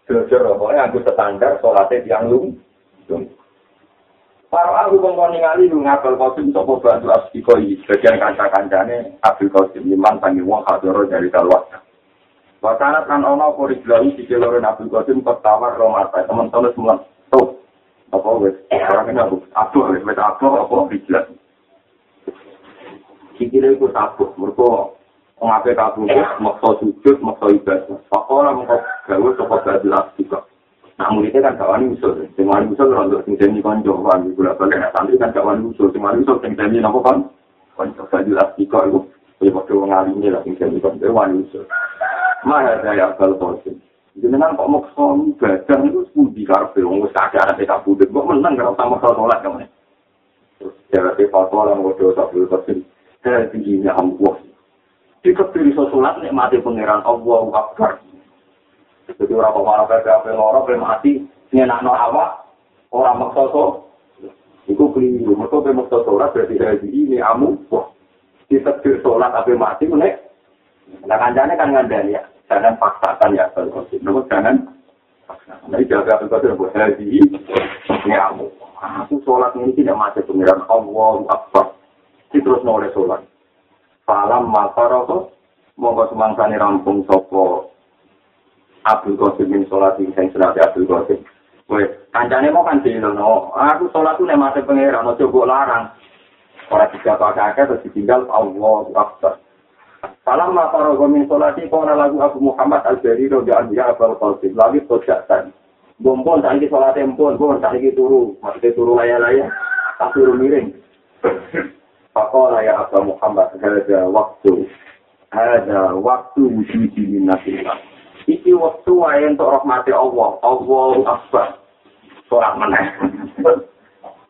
belajar. Pokoknya aku standar sholatnya yang lung. Para aku ngomong ningali lu ngapel Qasim sopo bantu asbiko ini. Bagian kanca-kancane Abdul Qasim. Iman panggil wong hadoro dari kalwasa. Wakanat kan ono kori belawi di kelore Nabi Qasim ketawar romata teman-teman semua tuh apa wes orang ini aku aku wes aku apa rijlah sikile iku tabuh mergo ngape tabuh maksa sujud maksa ibadah pakola mengko gawe sapa gadilas juga Nah, muridnya kan gak wani usul. Sing wani usul rontok sing deni konco. Wani gula balik. Nah, santri kan gak wani usul. Sing wani usul sing deni nopo kan? Konco. Gak jelas tiga itu. Ya, waktu mengalami lah sing deni konco. Wani usul. Maha saya akal kosim. Jenengan kok maksa ibadah itu sepudi karpe. Wis kakek anak kita budek. Kok menang gak usah maksa sholat kamu Terus jaraknya fatwa lah ngodoh sabul kosim. Saya tingginya Allah. Jika pilih sholat, nikmati pengeran Allah Akbar. Jadi orang pemarah PPAP loro, mati, nyenakno awak, orang maksa so. Iku keliru, mereka pe maksa sholat berarti di ini amu, wah, ditekbir sholat tapi mati menek. Nah kancane kan ngandani ya, jangan paksakan ya kalau namun jangan paksakan. Nah jaga apa itu buat ini amu. Aku sholat ini tidak mati pengiran Allah Akbar. Terus noleh sholat. Falam mafaroto, monggo semangsani rampung sopo Abdul Qasim min sholat sing sing sunat Abdul Qasim. Wes, kancane mau kan no. Aku sholat tuh nek pangeran ojo mbok larang. Ora tiga pakai terus ditinggal Allah Akbar. Salam ma farago min sholati qala lagu Abu Muhammad Al-Bari radhiyallahu anhu Abdul Qasim lagi tojatan. Bompon tak iki sholat empon, bon tak turu, maksudnya turu laya-laya, tak turu miring. Pakola ya Abu Muhammad, ada waktu, ada waktu wujud min nasillah. iki waktu wae untuk rahmati Allah. Allah Akbar. Sorak meneh.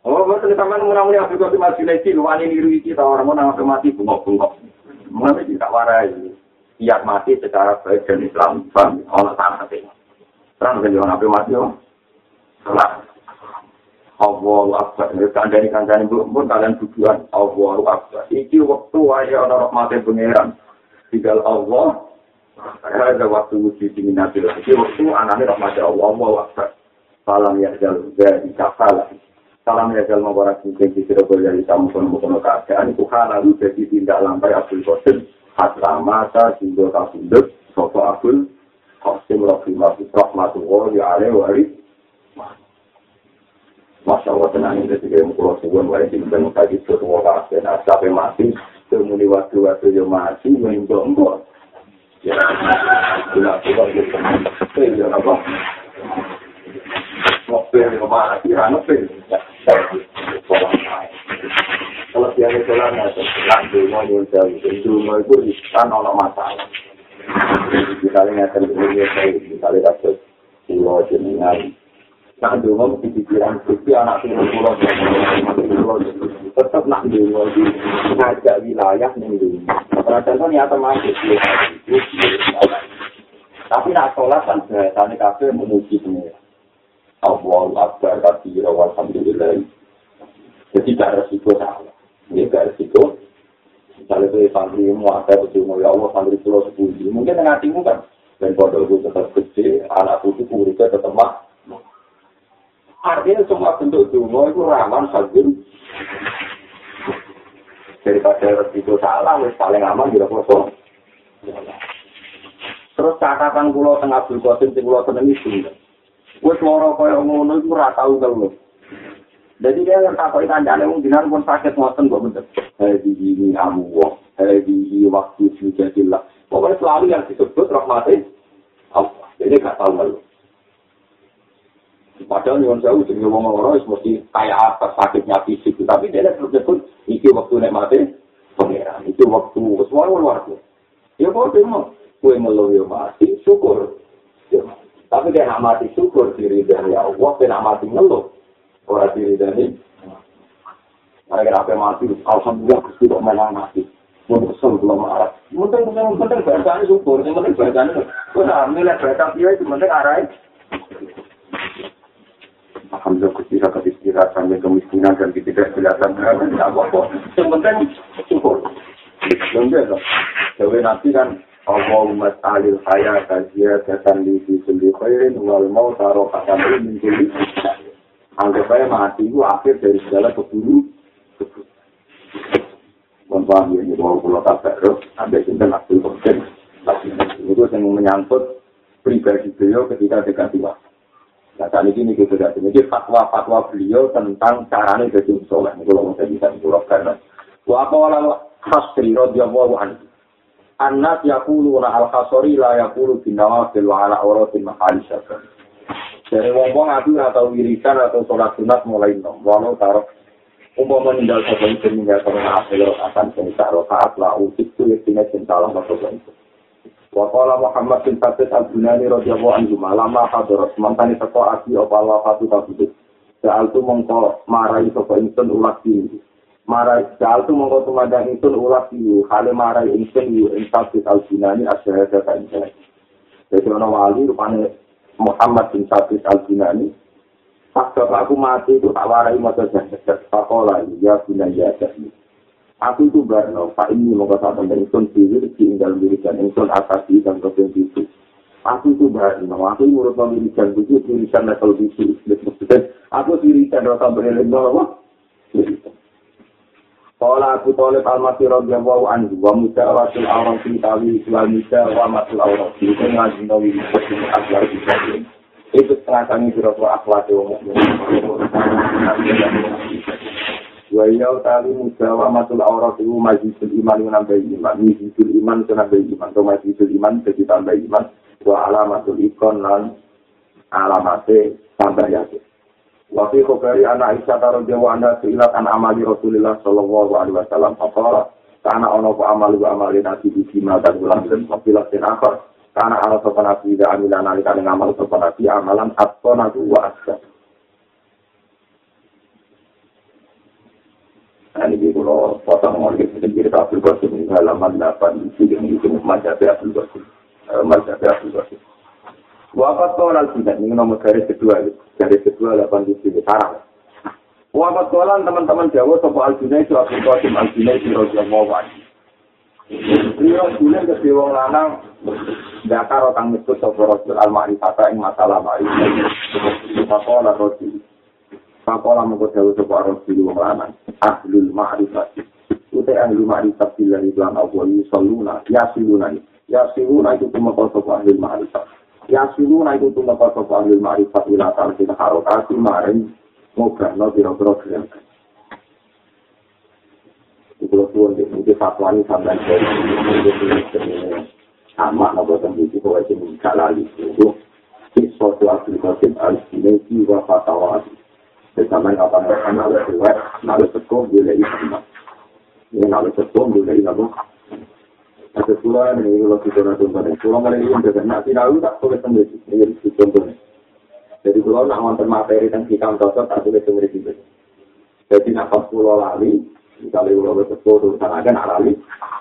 Oh, betul teman menang-menang Afrika di masjid lagi, wani niru iki ta orang menang mati bungok-bungok. Mulai tidak warai. Siap mati secara baik dan Islam, paham? Allah tanah hati. Terang kan jangan apa mati, oh. Salah. Allah Akbar. Kandani kandani belum pun kalian tujuan Allah Akbar. Iki waktu wae orang rahmati pangeran. Tinggal Allah, Ada waktu wujud di minatil. Jadi waktu anaknya rahmat Allah, Allah wakbar. Salam ya jal, dari kafala. Salam ya jal, mabarak mungkin di kira dari kamu kono kono keadaan. Itu kan lalu jadi tindak lampai Abdul Qasim. Hatta mata, singgul kabundut, sopo Abdul Qasim rahimahullah, rahmatullah, ya alaih. Masya Allah tenang ini ketika yang pulau suwun wae di bidang tadi suatu waktu dan sampai mati kemudian waktu-waktu yang mati menjongkol Ya, gula gula gitu. Tapi ya apa? Mobil di rumah lagi, anu Kalau dia jalan, ada jalan dulu, nyuruh jauh. Dulu itu kan ada masalah. Misalnya ada dunia saya, misalnya ada pulau jenengan. Nah, dulu di pikiran suci anak pulau pulau tetap nak dulu ngajak wilayah nih dulu. Padahal niatan masuk Tapi nak sholat kan bahasanya kafe memuji pengira. Allah Akbar kabir alhamdulillah. Jadi gak resiko salah. Ini gak resiko. Misalnya itu santri mu ada betul ya Allah santri pulau sepuluh. Mungkin dengan hatimu kan. Dan pada itu tetap kecil, anak putih muridnya tetap mah. Artinya semua bentuk dungo itu rawan sajin. daripada resiko salah wis paling aman di foto. Terus catatan kula teng Abdul Qasim sing kula seneng itu. Wis loro kaya ngono iku ora tau kelu. Jadi dia yang takut ikan jalan mungkin pun sakit ngoten kok bener. Hadi ini amu, hadi waktu sudah jelas. Pokoknya selalu yang disebut rahmatin Allah. Jadi gak tahu malu. Padahal nyuwun sewu jenenge wong loro wis mesti kaya apa sakitnya fisik, tapi dia terus disebut iki waktu nek mati pangeran. Itu waktu wis luar. Ya kok demo kue melu yo mati syukur. Tapi dia mati syukur diri dari Allah, dia mati ngeluh. Orang diri dari Mereka apa mati, alhamdulillah Gusti kok malah mati. Mun kesel belum marah. Mungkin mungkin mungkin bahasanya syukur, yang penting bahasanya. Kau nak milih bahasa dia itu penting arah. Alhamdulillah Gusti kata istirahat sampai kemiskinan dan ketidakjelasan tidak apa-apa. Yang penting syukur. Yang biasa. Jadi nanti kan Allahumma ta'alil hayat datan li fi kulli khairin wal mau taruh kata kulli Anggap saya mati itu akhir dari segala keburu. Mohon paham ya, ini bahwa pulau tak ada cinta nak Itu yang menyangkut pribadi beliau ketika dekat tua. Nah, saat ini kita tidak ini fatwa-fatwa beliau tentang caranya jadi soleh. Ini kalau saya bisa dikurang karena wa qala khasri radhiyallahu anhu. Anas yaquluna al-khasri la yaqulu bin nawafil wa ala awratin mahal syafar. Dari wong-wong aku atau wiridan atau sholat sunat mulai nom. Walau taruh umpama meninggal sapa itu meninggal karena hasil akan cerita rokaat lah usik itu ya tina cinta lah sapa itu. Wakala Muhammad bin Sabit al-Bunani radhiyallahu anhu malama hadirat mantani teko aki apa Allah fatu kabudut. Soal tu mongko marai sapa insun ulas ini. Marai soal tu mongko tumadang insun ulas ini. Hale marai insun yu in Sabit al-Bunani asyhadu ka insun. Jadi wali rupane Muhammad bin Sabit al-Bunani Pas aku mati itu tak warai masa jahat. Pakola ya guna ya jahat. Aku itu barno, Pak ini mau kata tentang insun diri, tinggal wiridan insun asasi dan kebun itu. Aku itu barno, aku ngurut mau wiridan itu, wiridan level itu. Aku wiridan rasa berilim bahwa Kala aku tolip al-masih radiyallahu anhu wa mudawatul awram fi tawi wal mudawa matul awram fi itu ngaji nawi itu akhlak itu setengah kami kira-kira akhlak yang wa ya utawi mudawa matul aurat itu majlisul iman yang nambah iman. Majlisul iman itu nambah iman. Atau majlisul iman jadi tambah iman. Wa alamatul ikon lan alamate tambah yakin wa fi khobari anak Aisyah taruh jawa anda seilat an amali Rasulullah sallallahu alaihi wasallam apa karena ono ku amal wa amali nabi di sima dan ulang dan papilah dan akhir karena ala sopan nabi da amilan alika dengan amal sopan nabi amalan atau nabi wa asya Nah, ini kalau potong kita cerita Abdul Qasim halaman 8 itu yang itu Mazhab Abdul Qasim. Mazhab Abdul Qasim. Wafat kolan tidak, ini nomor garis kedua. Garis kedua 8 di sini, sarang. Wafat kolan teman-teman Jawa, Sopo Al-Junai, itu Abdul Qasim Al-Junai, itu Raja Mawan. Beliau bulan ke Dewa Lanang, Dakar otang miskus Sopo Rasul Al-Ma'rifata, yang masalah Ma'rifata. Sopo Rasul. Pakola mengko dawu sapa Rasul wong lanang, ahlul ma'rifat. Ute ahli ma'rifat billahi lan Allah yusalluna, yasiluna. Yasiluna itu tumeka sapa ahli ma'rifat. Yasiluna itu tumeka sapa ahli ma'rifat ila ta'ala kita harokasi maring ngobrol biro-biro keren. Kalau tuan di sini fatwa ini sampai dari sama nopo tembiki kau aja minta lagi itu. Suatu aplikasi al-sinesi wa fatwa Bersama apa mereka nalar keluar, nalar sekolah boleh iman. Ini nalar sekolah boleh iman. Ada pula ini kalau kita nak contohnya, kalau mereka yang berada nak tidak tak boleh sendiri. Ini contohnya. Jadi kalau nak wonten materi tentang kita untuk tak boleh sendiri. Jadi nak pas pulau lali, misalnya pulau bersekolah itu tak akan lali.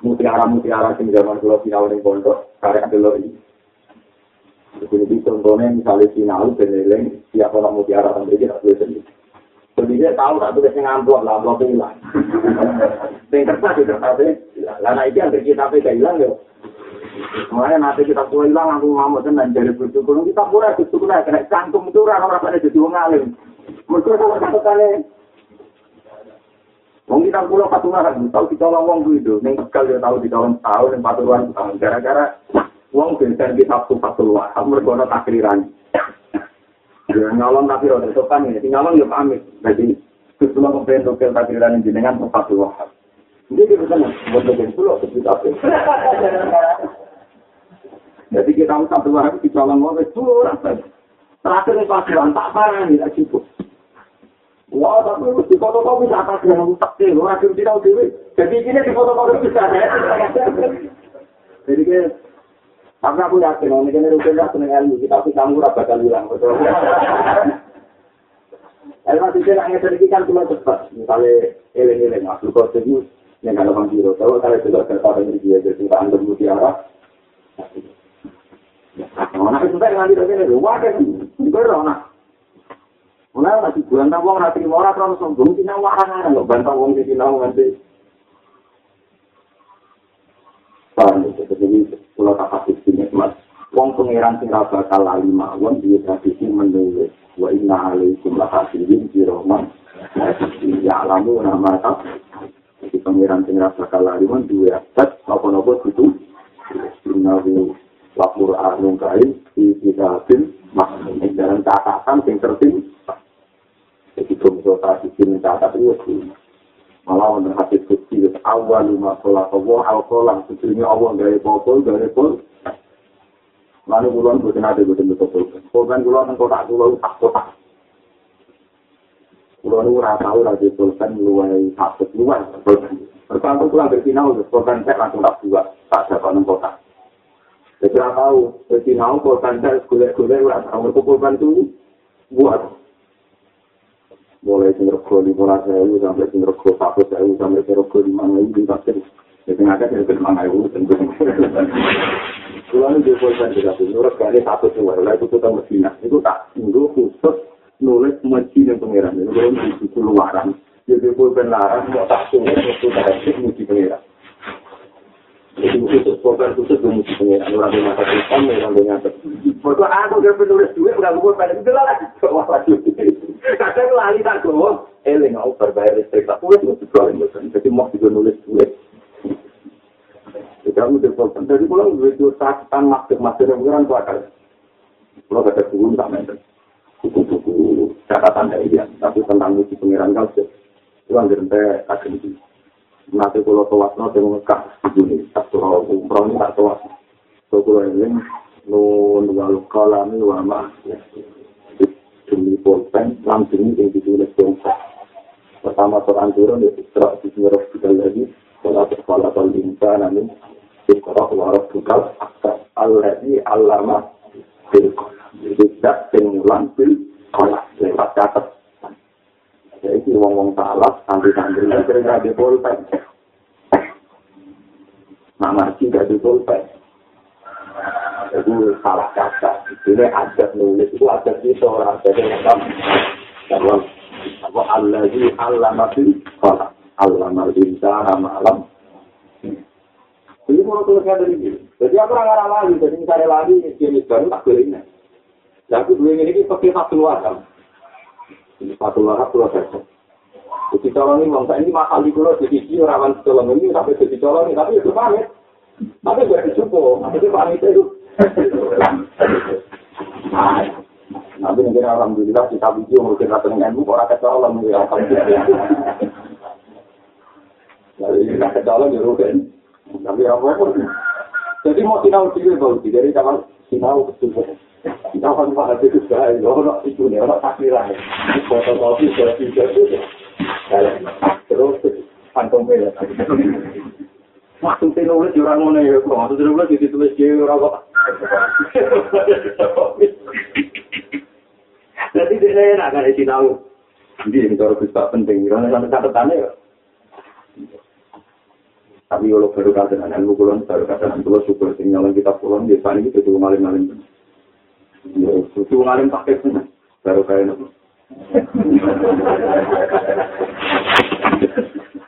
Mutiara mutiara sing zaman pulau final yang pondok karek dulu ini. Jadi contohnya misalnya final beneleng siapa nak mutiara sampai kita boleh sendiri. Jadi dia tahu tak tulis yang amplop lah, amplop hilang. Yang kertas di kertas Lah nah itu yang kita gak hilang ya. Makanya nanti kita pulang hilang, aku ngamuk dan dari bersyukur. Kita pura bersyukur lah, kena cantum itu orang orang pada jadi orang alim. Mereka kalau satu kali. Wong kita pulau patungan, tahu kita ngomong gitu. Neng kekal dia tahu kita orang tahu, neng paturuan tahun. Gara-gara wong biasa kita satu paturuan, mereka ada takriran. Ya nyolong tapi roda sopan ya, nyolong ya pamit. Jadi kebetulan kemudian dokter takdiran jenengan tempat dua. Jadi kita kan buat seperti apa? Jadi kita mau satu hari kita nyolong mau itu rasa. Terakhir nih takdiran tak parah nih tak cukup. Wah, tapi di foto kau bisa apa sih yang tak sih? Orang akhir tidak tahu Jadi ini di foto kau bisa. Jadi kayak Tapi aku yakin, ini kan itu tidak seneng ilmu, kita tapi kamu rasa bakal hilang. Ilmu itu tidak sedikit kan cuma cepat. Misalnya, eleng-eleng, aku kau sejuk, yang ada orang biru. Kalau saya sudah tertawa dari dia, jadi kita anggap mutiara. Nah, itu sudah dengan tidak ini, wah kan, berapa nah. Mulai masih bulan tak uang hati orang terus sombong, tidak warang ada, bantah uang di sini nanti. Jadi kalau tak kasih mas wong pangeran sing bakal lali mawon dia tradisi menulis. Wa inna alaikum la hasirin di roman ya alamu nama tak. Jadi pangeran sing bakal lali mawon dua atas apa nopo itu innahu lapur anung kain di kitabin maksum dalam catatan yang tertim jadi kalau tadi ini catat itu malah untuk hati suci awal lima sholat Allah al kolam sebelumnya Allah gaya botol gaya botol lalu bulan bukan ada bukan betul betul bukan bulan kota bulan tak kota bulan itu rasa lagi bulan luai satu luai Pertama pulang dari Sinau, korban saya langsung tak buat, tak ada konon kota. Saya kira tahu, Sinau, korban saya gulai-gulai, udah tahu, korban itu buat. Mulai sinrego lima sewu sampai sinrego satu sewu sampai sinrego lima sewu di pasir. Jadi ngajak saya ke lima sewu ini dia korban juga tuh, nurut kali satu sewu, lalu itu kita Medina. Itu tak tunggu khusus nulis masjid yang pengiran. Ini kalau di keluaran. jadi pulpen larang mau tak sungai waktu tak muji pengira jadi khusus pulpen khusus gue muji pengira orang yang mata tulisan orang yang nyata waktu aku udah penulis duit udah gue pada itu lah wah lagi? Kadang lali tak gue eling aku berbayar listrik tak tulis pengira jadi mau juga nulis duit jadi aku udah pulpen dari pulang gue itu sakitan maksud-maksud yang pengiran tuh akal kalau kata turun tak buku-buku catatan dari dia tapi tentang muji pengiran kau itu anggere ente kagem iki. Nate kula tawasno teng Mekah iki tak turu umroh ini tak tawas. So kula eling nun wal qalami wa ma. Demi pulpen langsung yang ditulis bangsa. Pertama Quran turun di Isra di lagi. Kalau sekolah kalau insan namun Isra wa Rabbukal Akbar. Alladhi allama bil qalam. Jadi tak pengulang bil qalam. Lewat catat Jadi ngomong salah, santri-santri yang sering gak di pulpen. Nah, masih gak di pulpen. Itu salah kata. Ini adat nulis, itu adat itu orang adat yang sama. Kalau apa Allah di Allah masih kalau Allah masih sana malam. Jadi mau tulisnya dari ini. Jadi aku orang lagi, jadi misalnya lagi, jenis baru tak ini. Jadi dua ini pakai satu luar kan. Satu larap pulau sesek. Jadi colong ini, bangsa ini mahal di pulau, jadi ini rawan colong ini, tapi jadi colong ini, tapi itu pamit. Tapi gak dicukup, itu pamit itu. Nanti mungkin alhamdulillah kita video mungkin rata dengan ibu orang kecolong mungkin Jadi ya rugen. Tapi apa pun. Jadi mau sinau sih, zaman sinau akan pada itu saya, orang itu nih, orang takdiran. Foto kopi, selfie, selfie. Terus kantong merah. Maksudnya nulis orang mana ya, maksudnya nulis di orang kok. Jadi dia enak kan isi tahu. Jadi ini kalau bisa penting, karena sampai catatannya ya. Tapi kalau baru kata dengan ilmu kulon, baru kata dengan kulon syukur, tinggal kita kulon, biasanya itu cuma maling-maling. Suci wong alim pakai pun, baru kayak nopo.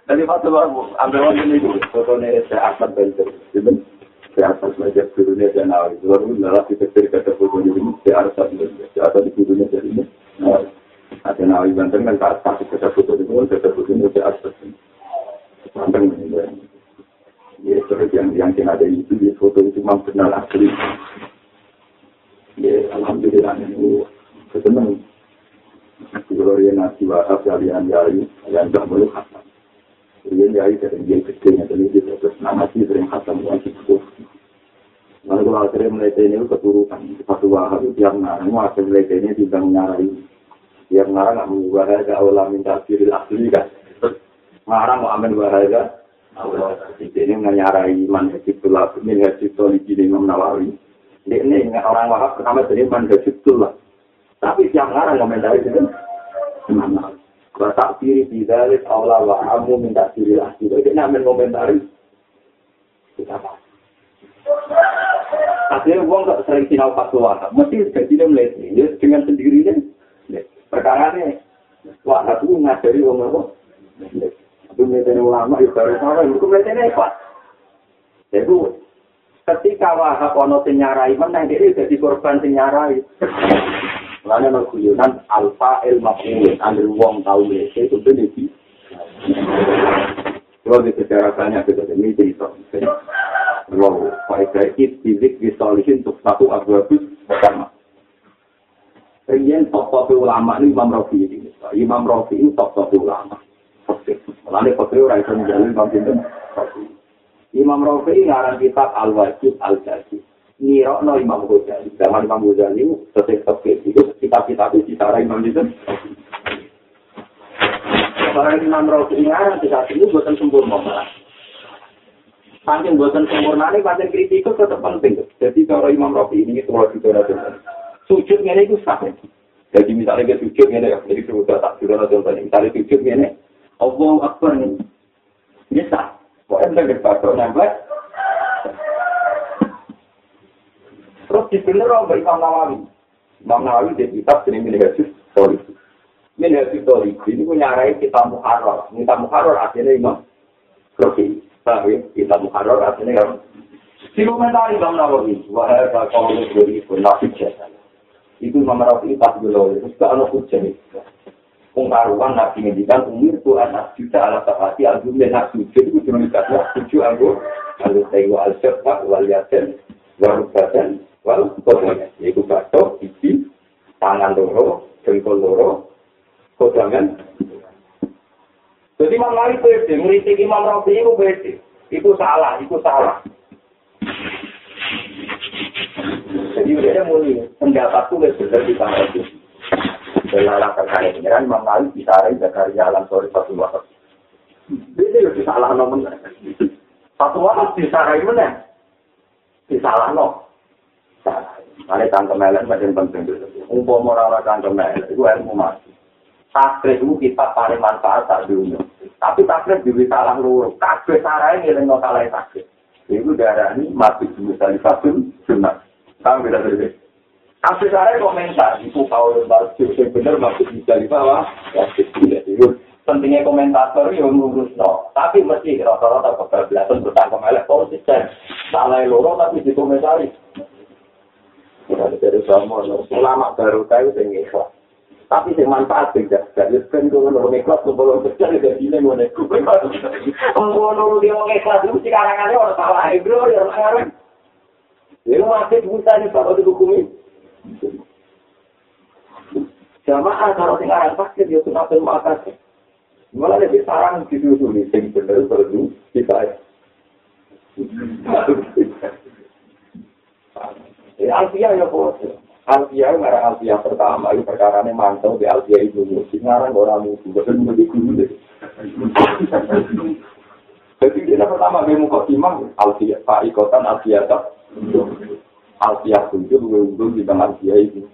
Tadi waktu aku ambil waktu ini dulu, fotonya saya asal belajar, saya asal belajar turunnya dan awal itu lalu nalar kita cerita ke foto ini, saya asal belajar, saya asal di turunnya dari ini. Ada nawar banten kan saat pas kita foto itu, kita foto ini saya asal. Banten ini, ya seperti yang yang ada itu di foto itu memang benar asli. ya alhamdulillah ini kesenang kalau dia nasi wahab kalian jari yang tak boleh khatam. Dia jari dari dia kecilnya dari dia terus nama sih sering khatam wajib itu lalu kalau akhirnya mulai ini keturutan satu wahab yang ngarang mau akhirnya mulai ini tidak nyarai yang ngarang nggak mau wahada awal minta kiri asli kan? Ngarang amin wahada awal ini nyarai man hajib tulab min hajib tolib ini imam nawawi ini orang wahab pertama jadi mandasibtul lah. Tapi siang ngarang komentari itu mana? Kalau tak kiri tidak Allah wa kamu minta kiri lah. Jadi dia amin komentari. Kita apa? Akhirnya uang tak sering sinau pas wahab. Mesti jadi dia melihat ini dengan sendirinya. Perkara ini wahab itu ngajari uang apa? Itu melihatnya ulama, ya baru sama. Itu melihatnya apa? Itu ketika wahab ono sing nyarai meneh dhewe dadi korban sing nyarai Lalu ada guyonan alfa el maful, ambil wong tahu itu benar. Kalau di sejarah banyak kita ini cerita. Wow, faedah istilik disolihin untuk satu abus pertama. Rian top-top ulama ini Imam Rafi ini. Imam Rafi ini top-top ulama. Lalu fakir orang itu menjalin Imam Sinten. Imam Rafi ngarang kitab Al-Wajib Al-Jazid. Nirokno Imam Ghazali. Zaman Imam Ghazali sesuai tafsir itu kitab-kitab itu cara Imam Sinten. Orang Imam Rafi ngarang kitab ini buatan sempurna. Saking buatan sempurna ini, pancen kritik itu tetap penting. Jadi kalau Imam Rafi ini, itu kalau kita Sujud ini itu sah. Jadi misalnya kita sujud ini, jadi sudah tak sudah contohnya. Misalnya sujud ini, Allah Akbar ini. Ini sah. Pokoknya kita berpatok nempel. Terus di sini Imam Nawawi. Imam Nawawi di kitab ini milik Yesus. Sorry. Milik Yesus Sorry. Ini punya arah kita muharrar. Kita muharrar artinya Imam. Oke. Tapi kita muharrar artinya yang Dikomentari Imam Nawawi, wahai kau beri penafsir jasa. Itu Imam Rafi pas dulu, itu sudah ada hujan. Pengkaruan Nabi ngendikan umur tu anak juta ala sahati album dan nak sujud itu cuma dikasih tujuh anggur. Lalu tengok al syafa wal yasin wal badan wal kodongan. Yaitu batok, gigi, tangan loro, jengkol loro, kodangan. Jadi Imam Nawawi beda, ngeritik Imam Rafi itu beda. Itu salah, itu salah. Jadi udah mulai pendapatku lebih besar di tanah Dalam perkara pengiran Imam Malik ada Zakaria alam sore satu waktu. Ini lebih salah nomor. Satu waktu ada mana? Disalah no. Ada tangkem melen macam penting. Umpama orang-orang tangkem melen itu ilmu mati. Takrif itu kita paling manfaat tak dunia. Tapi takrif juga salah luruh. Kabeh sarai ngiling no salah takrif. Itu darah ini mati salah satu sunat. Tahu beda beda. Kasih saya komentar, itu kau lembar yang benar bisa di bawah. Ya, itu pentingnya komentator yang ngurus no. Tapi mesti rata-rata kebablasan bertanggung elek konsisten. Salah loro tapi dikomentari. Kita dari sama ulama baru tahu yang ikhlas. Tapi yang manfaat tidak. Jadi kan kalau orang ikhlas belum kerja tidak gini mau nek. Kalau dia orang ikhlas itu sekarang ada orang salah bro, ya orang Ini masih bisa nih kalau dihukumi. Jamaah kalau tinggal ada sakit dia sudah pun makan. Malah lebih sarang di dulu nih, sing bener perlu kita. Alfia ya bos. Alfia ngarang Alfia pertama itu perkara ini mantau di Alfia itu musik ngarang orang musuh. Betul betul guru deh. Jadi dia pertama dia muka timang Alfia, Pak Ikotan Alfia tak. Alfiah kunjur gue untung di tengah dia itu.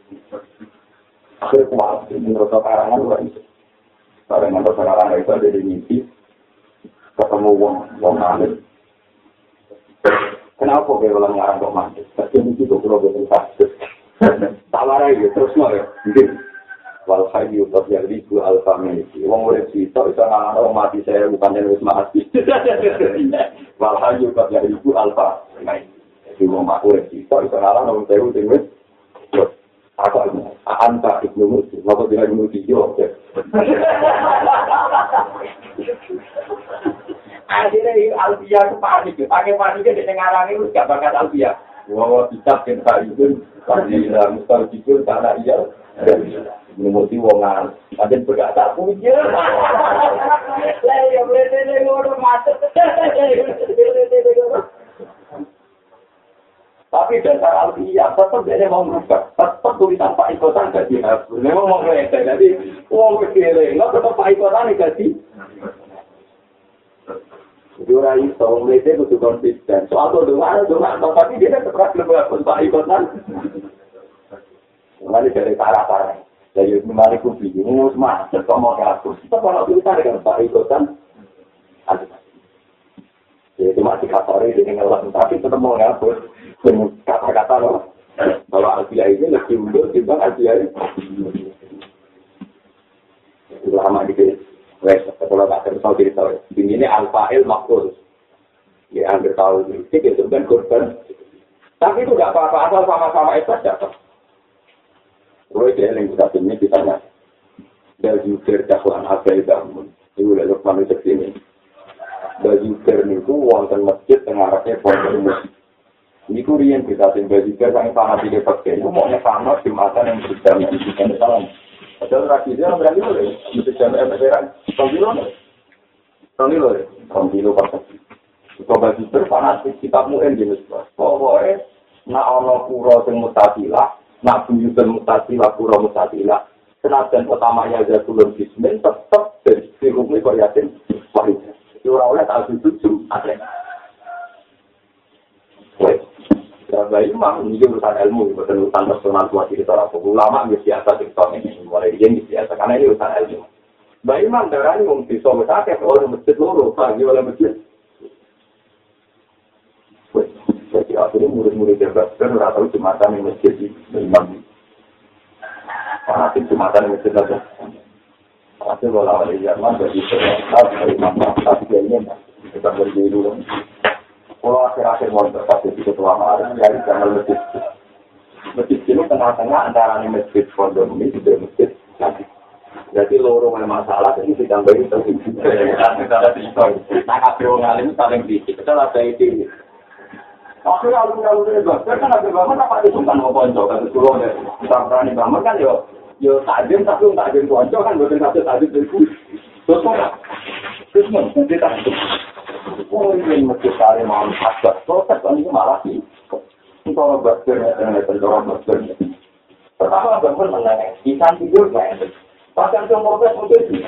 Akhirnya kuat, menurut karangan gue itu. Karangan karangan itu ada di mimpi. Ketemu wong wong alim. Kenapa gue ulang ngarang kok mati? Tapi mimpi gue kalau betul kasus. Tawar aja terus mau ya. Wal hayyu tabiar ribu alfa miliki. Wong urip sito iso ngarang mati saya bukan yang wis mati. Wal hayyu tabiar ribu alfa miliki. Di wong makhluk iki kok iso ngalah nang tewu sing wis aku anta ibnu musi moko dina ibnu musi yo akhirnya Alfia itu panik, pakai panik di tengah itu gak bakat Alfia. Wah, bisa kita itu, pasti lah mustahil itu karena iya. Ini mesti wongan, ada berkat tak punya. Lah ya berarti ngono macet. Tapi dasar alfiah tetap dia mau merubah. Tetap tulisan Pak Ikotan gak dihapus. Memang mau ngeledek. Jadi uang kecil nggak tetap Pak Ikotan gaji. Jadi orang itu ngeledek itu konsisten. Soal itu doa, doa. Tapi dia tetap lebih Pak Ikotan. Kembali dari parah-parah. Jadi kembali kubi. Ini harus macet. Kok mau dihapus. Tetap kalau tulisan dengan Pak Ikotan. Jadi masih kasar ini dengan Tapi tetap mau dihapus. Kata-kata loh. Kalau Alfia ini lebih unggul timbang Alfia ini. Lama gitu. Wes, kalau tak terus tahu diri tahu. Ini Alfail Makhluk. Ya, hampir tahu ini. Itu sebenarnya korban. Tapi itu nggak apa-apa. Asal sama-sama itu saja. Kalau itu yang kita ini ditanya. Dari jujur dakwaan Alfail Bangun. Itu udah Lukman itu sini. baju ber niku wonten masjid tengah rakyat pondok musik. Niku riyen kita sing baju ber sang fanatik pakai. Iku mau sama jumatan yang berjamaah di sini. Padahal tradisinya berarti loh, mesti jamaah beneran. Kalau loh, kalau loh, kalau loh pas. Coba ber fanatik kita muen jenis. Pokoknya nak ono kuro sing mutasilah, nak buyutan mutasilah kuro mutasilah. Senajan pertamanya jatuh bismillah tetap dari hukumnya kau yakin wahid. ora oleh tak ada. Wes. Ya mah ini urusan ilmu, bukan urusan personal tua kita orang ulama biasa kita ini mulai dia biasa karena ini urusan ilmu. Bayi mah darah ini mungkin bisa berkata oleh masjid loro, pagi oleh masjid. Jadi akhirnya murid-murid yang ora tahu jumatan yang masjid di imam. Fanatik jumatan yang masjid aja. Tapi kalau ada zaman bagi seorang dari manfaat tapi ini kita berdiri dulu. Kalau akhir-akhir mau berkata di ketua malam dari jangan masjid. Masjid ini tengah-tengah antara masjid pondok ini juga masjid lagi. Jadi lorong yang masalah ini ditambahin terus. Nah, kalau ngalim saling bisik, kita lah itu. Akhirnya alun-alun itu, kan ada bangun apa itu kan mau ponco, kan itu loh, bangun kan yuk. yo tajam tapi tak tajam konco kan boten satu tajam itu terus kok terus mau jadi ini mesti cari mau asal terus kan ini malah sih kalau berpikir dengan pendorong berpikir pertama berpikir mengenai ikan tidur nggak Pasang ke mobil mobil itu,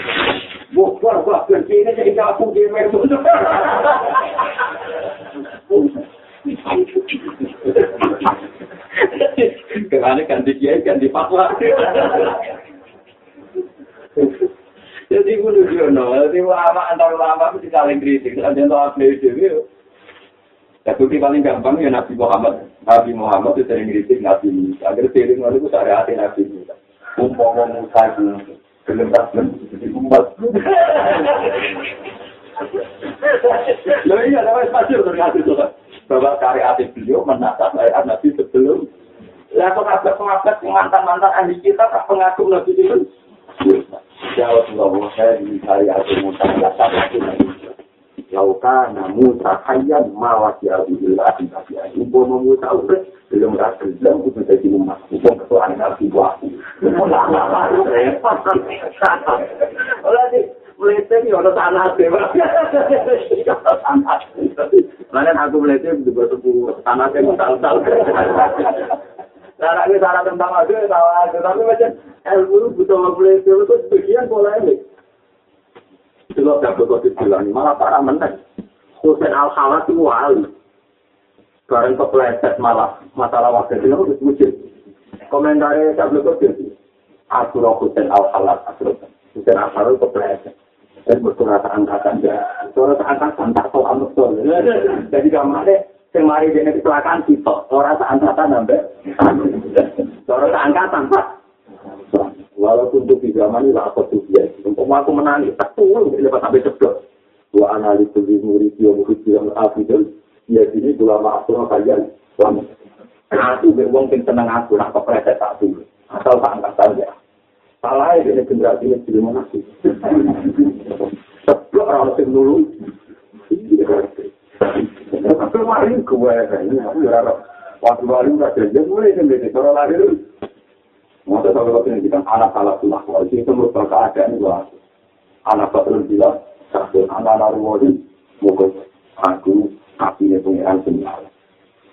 bukan gua kerja ini jadi aku di meja. Karena ganti kiai, ganti fatwa. Jadi gue lucu no, jadi ulama antar ulama itu saling kritik. Ada yang tahu apa itu? Ya bukti paling gampang ya Nabi Muhammad. Nabi Muhammad itu sering kritik Nabi Musa. Agar sering lalu itu cari hati Nabi Musa. Umpama Musa itu belum belum jadi umat. Loh iya, tapi pasti terkasih tuh. Bahwa karya beliau menata syariat Nabi sebelum Lah kok ada pengabat mantan-mantan ahli kita tak pengaku nabi itu. Ya Allah, saya di hari aku muta kata itu. Lauka namu tahayan mawati abu ilahi tapi ibu memuta udah belum rasa belum itu menjadi umat bukan ketua anak ibu aku. Mulai repot. Olah sih melete nih orang tanah deh. Mana aku melete di bawah tanah saya tal-tal. Cara ini cara tentang aja, tahu aja. Tapi macam ilmu butuh mulai itu itu sebagian pola ini. Kalau dapat kau bilang malah para menang. Husain al Khalat itu wali. Barang kepleset malah masalah waktu itu harus wujud. Komentarnya saya belum kau Aku Husain al Khalat, aku Husain al Khalat kepleset. Dan berkurasa angkatan dia. Berkurasa angkatan tak tahu amat Jadi kamarnya sing mari dene kecelakaan kita ora sak angkatan sampe ora angkatan pak walaupun tuh di zaman ini aku tuh dia untuk aku menangis tak turun lepas sampai ceblok dua analis di murid yang mungkin bilang afidel ya ini dua maksud kalian. Selamat aku beruang pun tenang aku nak kepreset tak dulu asal tak angkat saja salah ini generasi ini mana sih ceblok orang sing dulu mari gue ini aku ya waktu baru nggak jadi mulai sendiri kalau dulu. Masa kalau kita anak salah tuh kalau itu merupakan keadaan gua anak betul bilang satu anak lalu wali mungkin aku api itu yang sendiri.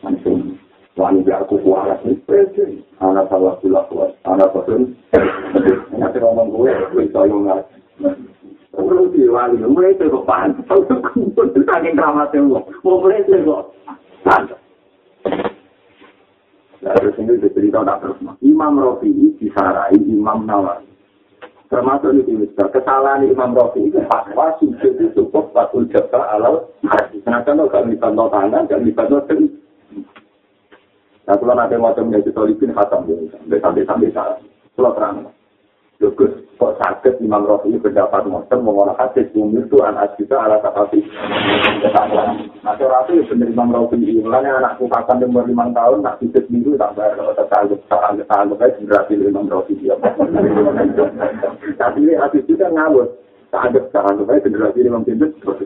Langsung wani biar aku kuat sih. Anak salah tuh anak betul. Nanti ngomong gue bisa yang nggak Kalau diwali, mulai itu kok pantas. Kalau kumpul, saking dramatnya wong. Mau itu kok pantas. Terus ini cerita tak terus. Imam Rafi disarai Imam Nawawi. Termasuk di Mister, kesalahan Imam Rafi itu fatwa sujud itu cukup fatul jabba alal. Kenapa lo gak bisa no tangan, gak bisa no ten. Nah, kalau nanti macam yang kita lihat khatam, sampai-sampai salah. Kalau terang. Gus, kok sakit Imam Rafi pendapat ngoten mengolah hadis umur itu anak kita ala tapi Nah, Rafi bener Imam Rafi Mulanya anakku kapan umur lima tahun, nak sedikit minggu tak bayar kalau tertanggup, tertanggup, tertanggup aja generasi Imam Rafi dia. Tapi ini hadis itu kan ngawur, tertanggup, tertanggup aja generasi Imam Rafi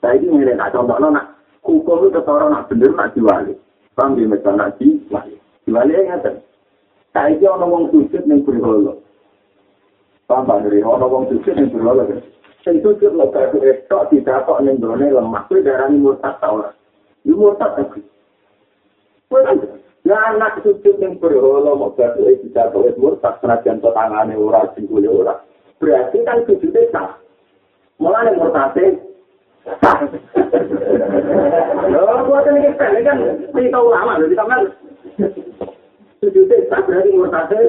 Saya ini ngene nak contoh nak hukum itu ketara nak bener nak diwali. Paham ya misal nak diwali. Diwali ya ngaten. Saya ini orang wong sujud ning berhala. Paham dari orang wong sujud ning berhala kan. Sing sujud lo kaya estok tidak kok ning gone lemah kuwi darani murtad ta ora. Ini murtad tapi. Ya anak sujud ning berhala mau batu tidak kok murtad senajan tangane ora singkule ora. Berarti kan sujudnya sah. Mulane murtate Lho, buat ini kita kan kita ulama, kita kan sujudnya tak berarti murtase.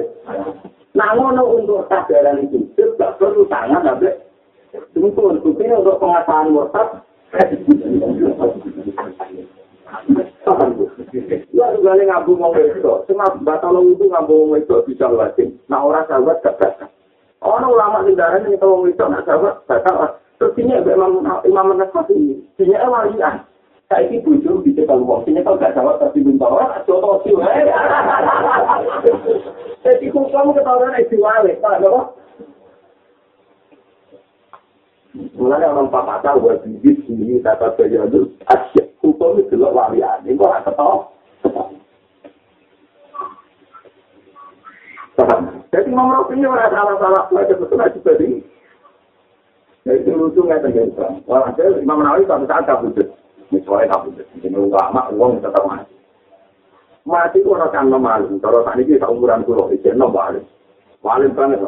Namun untuk sadaran sujud, tak perlu tangan, tapi Tunggu, buktinya untuk pengasahan murtad. Ya ini ngabu mau itu, cuma batal itu ngabu mau itu bisa wajib. Nah orang sahabat gak batal. Orang ulama di daerah ini kalau itu nak sahabat batal. Terus ini Imam Imam Nasafi, ini walian. Saya ini bujur bisa kalau wong sini kalau gak jawab tapi belum tahu orang contoh sih. Jadi hukum ketahuan itu wali, pak, apa? Mulai orang papa tahu buat bibit sini kata saya itu asyik hukum itu lo walian. Ini kok gak tahu? Jadi Rafi ini orang salah-salah, betul-betul aja tadi. Jadi lucu nggak terjadi. Wah, saya Imam Nawawi suatu saat kabudut. Misalnya kabudut. Ini ulama, uang tetap mati. Mati itu orang kan malu. Kalau ini kita umuran pulau, itu no balik. Balik banget.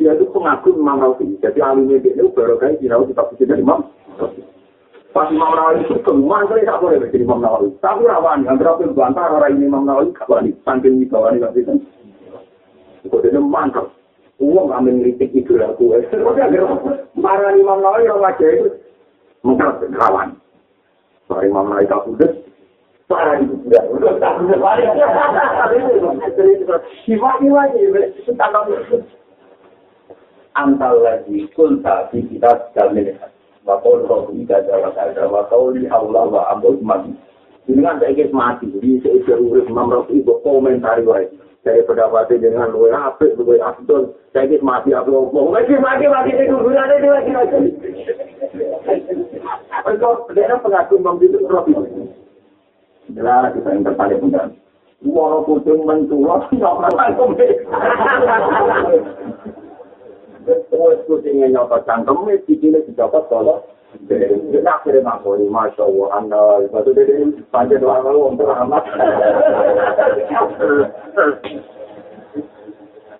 Dia itu pengagum Imam Nawawi. Jadi alimnya dia itu baru kayak kita kita pusing Imam. Pas Imam Nawawi itu kemana kali tak boleh jadi Imam Nawawi. Tapi rawan, yang berapa bantah orang ini Imam Nawawi kawan saking di bawah ini kan. Kok dia mantap. Uang amin ngeritik itu aku. Marah Imam Nawawi yang wajah itu mengkar rawan. Putus. Parah itu tidak. Udah tak putus lagi. Sifat-sifat itu tentang Antal lagi kulta di kita dalam melihat. Wakau roh ika jawa kada. Wakau li Allah wa ambul mati. Ini kan saya mati. Jadi saya urus Imam Rafi itu komentari wajah. saya pendapatnya dengan luwe apik, luwe abdul, saya ingin mati apa ngomong, mati mati mati itu gunanya dia lagi lagi. Engkau dia pengaku membidu rofi. Jelas kita yang terpaling mudah. Walau kucing mentua, nyokot cangkem. Wes kucingnya nyokot cangkem, cikilnya dicopot kalau Kita akhirnya ngakori, Masya Allah, Anda, batu dede, panjang kalau untuk amat.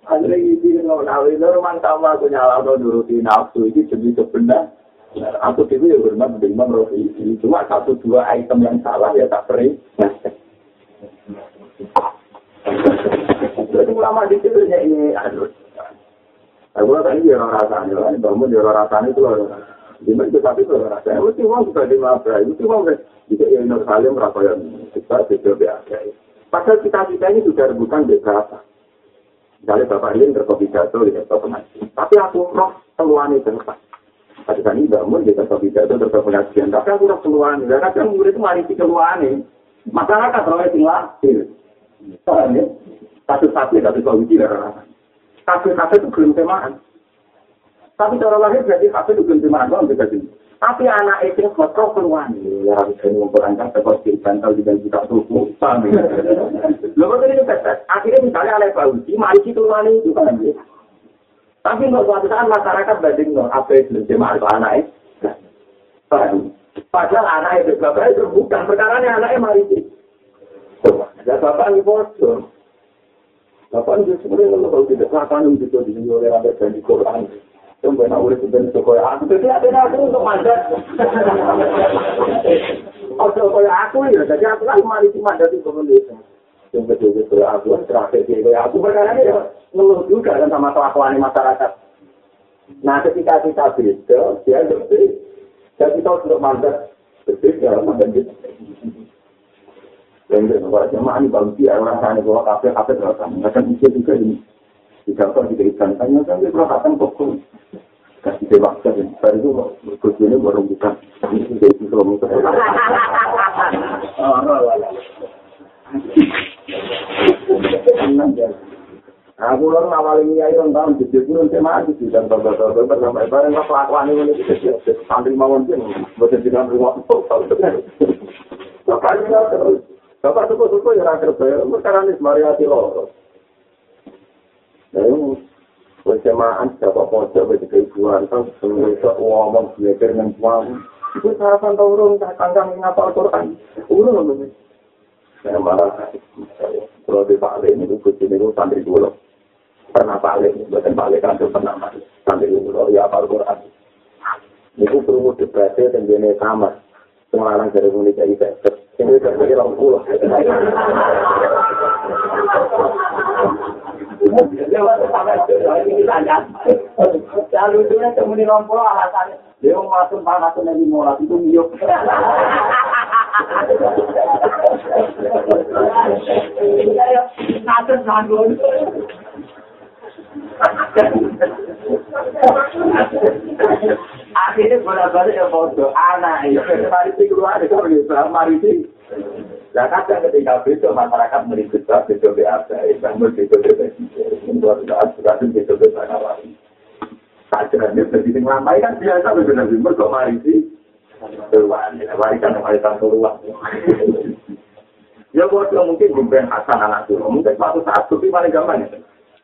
Akhirnya ini, kalau itu rumah sama aku nyala, nuruti nafsu, ini demi sebenar. Aku itu ya bermat dengan rofi ini. Cuma satu dua item yang salah, ya tak peri. Jadi ulama di situ ini, aduh. Aku tadi dia rasanya, bangun dia rasanya itu loh. Lima itu tapi kalau rasa, itu uang sudah lima belas, itu kan. Jika yang Nur Salim merasa yang kita tidak biasa. Padahal kita kita ini sudah rebutan di berapa. Misalnya Bapak Ilin terkopi jatuh di pengajian. Tapi aku roh keluhan itu tempat. Tadi kan ini bangun di sektor jatuh terkopi pengajian. Tapi aku roh keluhan. Dan kadang murid itu mari di keluhan ini. Masyarakat roh itu lahir. Soalnya, satu-satu satu solusi dari rasa. Satu-satu itu belum temaan. Tapi cara lahir berarti hati itu belum terima Allah bisa Tapi anak itu kotor keluar. Ya, harus saya memperangkat tekor di bantal di dalam kita tubuh. Lalu tadi itu Akhirnya misalnya oleh Pak Uji, mari kita wani itu kan. Tapi nggak suatu saat masyarakat banding no, apa itu terima itu anak itu. Padahal anak itu bapak itu bukan perkara anaknya mari itu. Ya bapak ini bodoh. Bapak itu sebenarnya kalau tidak akan itu di sini oleh ada di Quran. Tunggu nak urus ben kaya aku. Jadi ada aku untuk mandat. Ojo kaya aku ya. Jadi aku kan mari di mandat itu Indonesia. Yang betul kaya aku terakhir kaya aku perkara ini ngeluh juga kan sama kelakuan masyarakat. Nah ketika kita beda, dia lebih. Jadi kita untuk mandat berbeda mandat itu. Dan kalau jemaah ini bagus ya orang sana bahwa kafe kafe terus akan bisa juga ini. Jika kau diberikan tanya kan dia berkata kok kasih tebak saja. Baru itu kucingnya baru buka. Ini jadi suami saya. Aku lho ngawali nyai rong tahun di Jepun saya mati di dan bapak-bapak sampai bareng apa kelakuan ini ini santri mawon sih buat jadi rumah bapak ini terus bapak suku-suku ya rakyat saya perkara ini semariati loh nah ini bersamaan siapa pojok bagi keibuan kan semua ngomong belajar dengan suami itu sarapan turun kangkang ngapal Quran urung lho saya marah kalau di Pak ini itu kucing itu santri dulu pernah balik, bukan balik kan pernah mati. Sampai itu ya apa Quran. Itu perlu debatnya dan jenis sama. Semua orang dari mulai jadi. Ini dari itu yang kemudian orang pulau alasannya. Dia masuk pangasan yang dimulai itu miuk. Ngatur nanggung. Akhirnya bolak-balik ya foto anak itu mari sih keluar itu begitu mari sih. Nah kadang ketika itu masyarakat merikut itu biasa, bangun itu itu luar biasa, sudah itu itu lagi. Saja ini jadi lambai kan biasa benar benar kok mari sih. Keluar, mari kan mari. Ya buat mungkin bukan Hasan anak itu, mungkin suatu saat tapi paling gampang ya.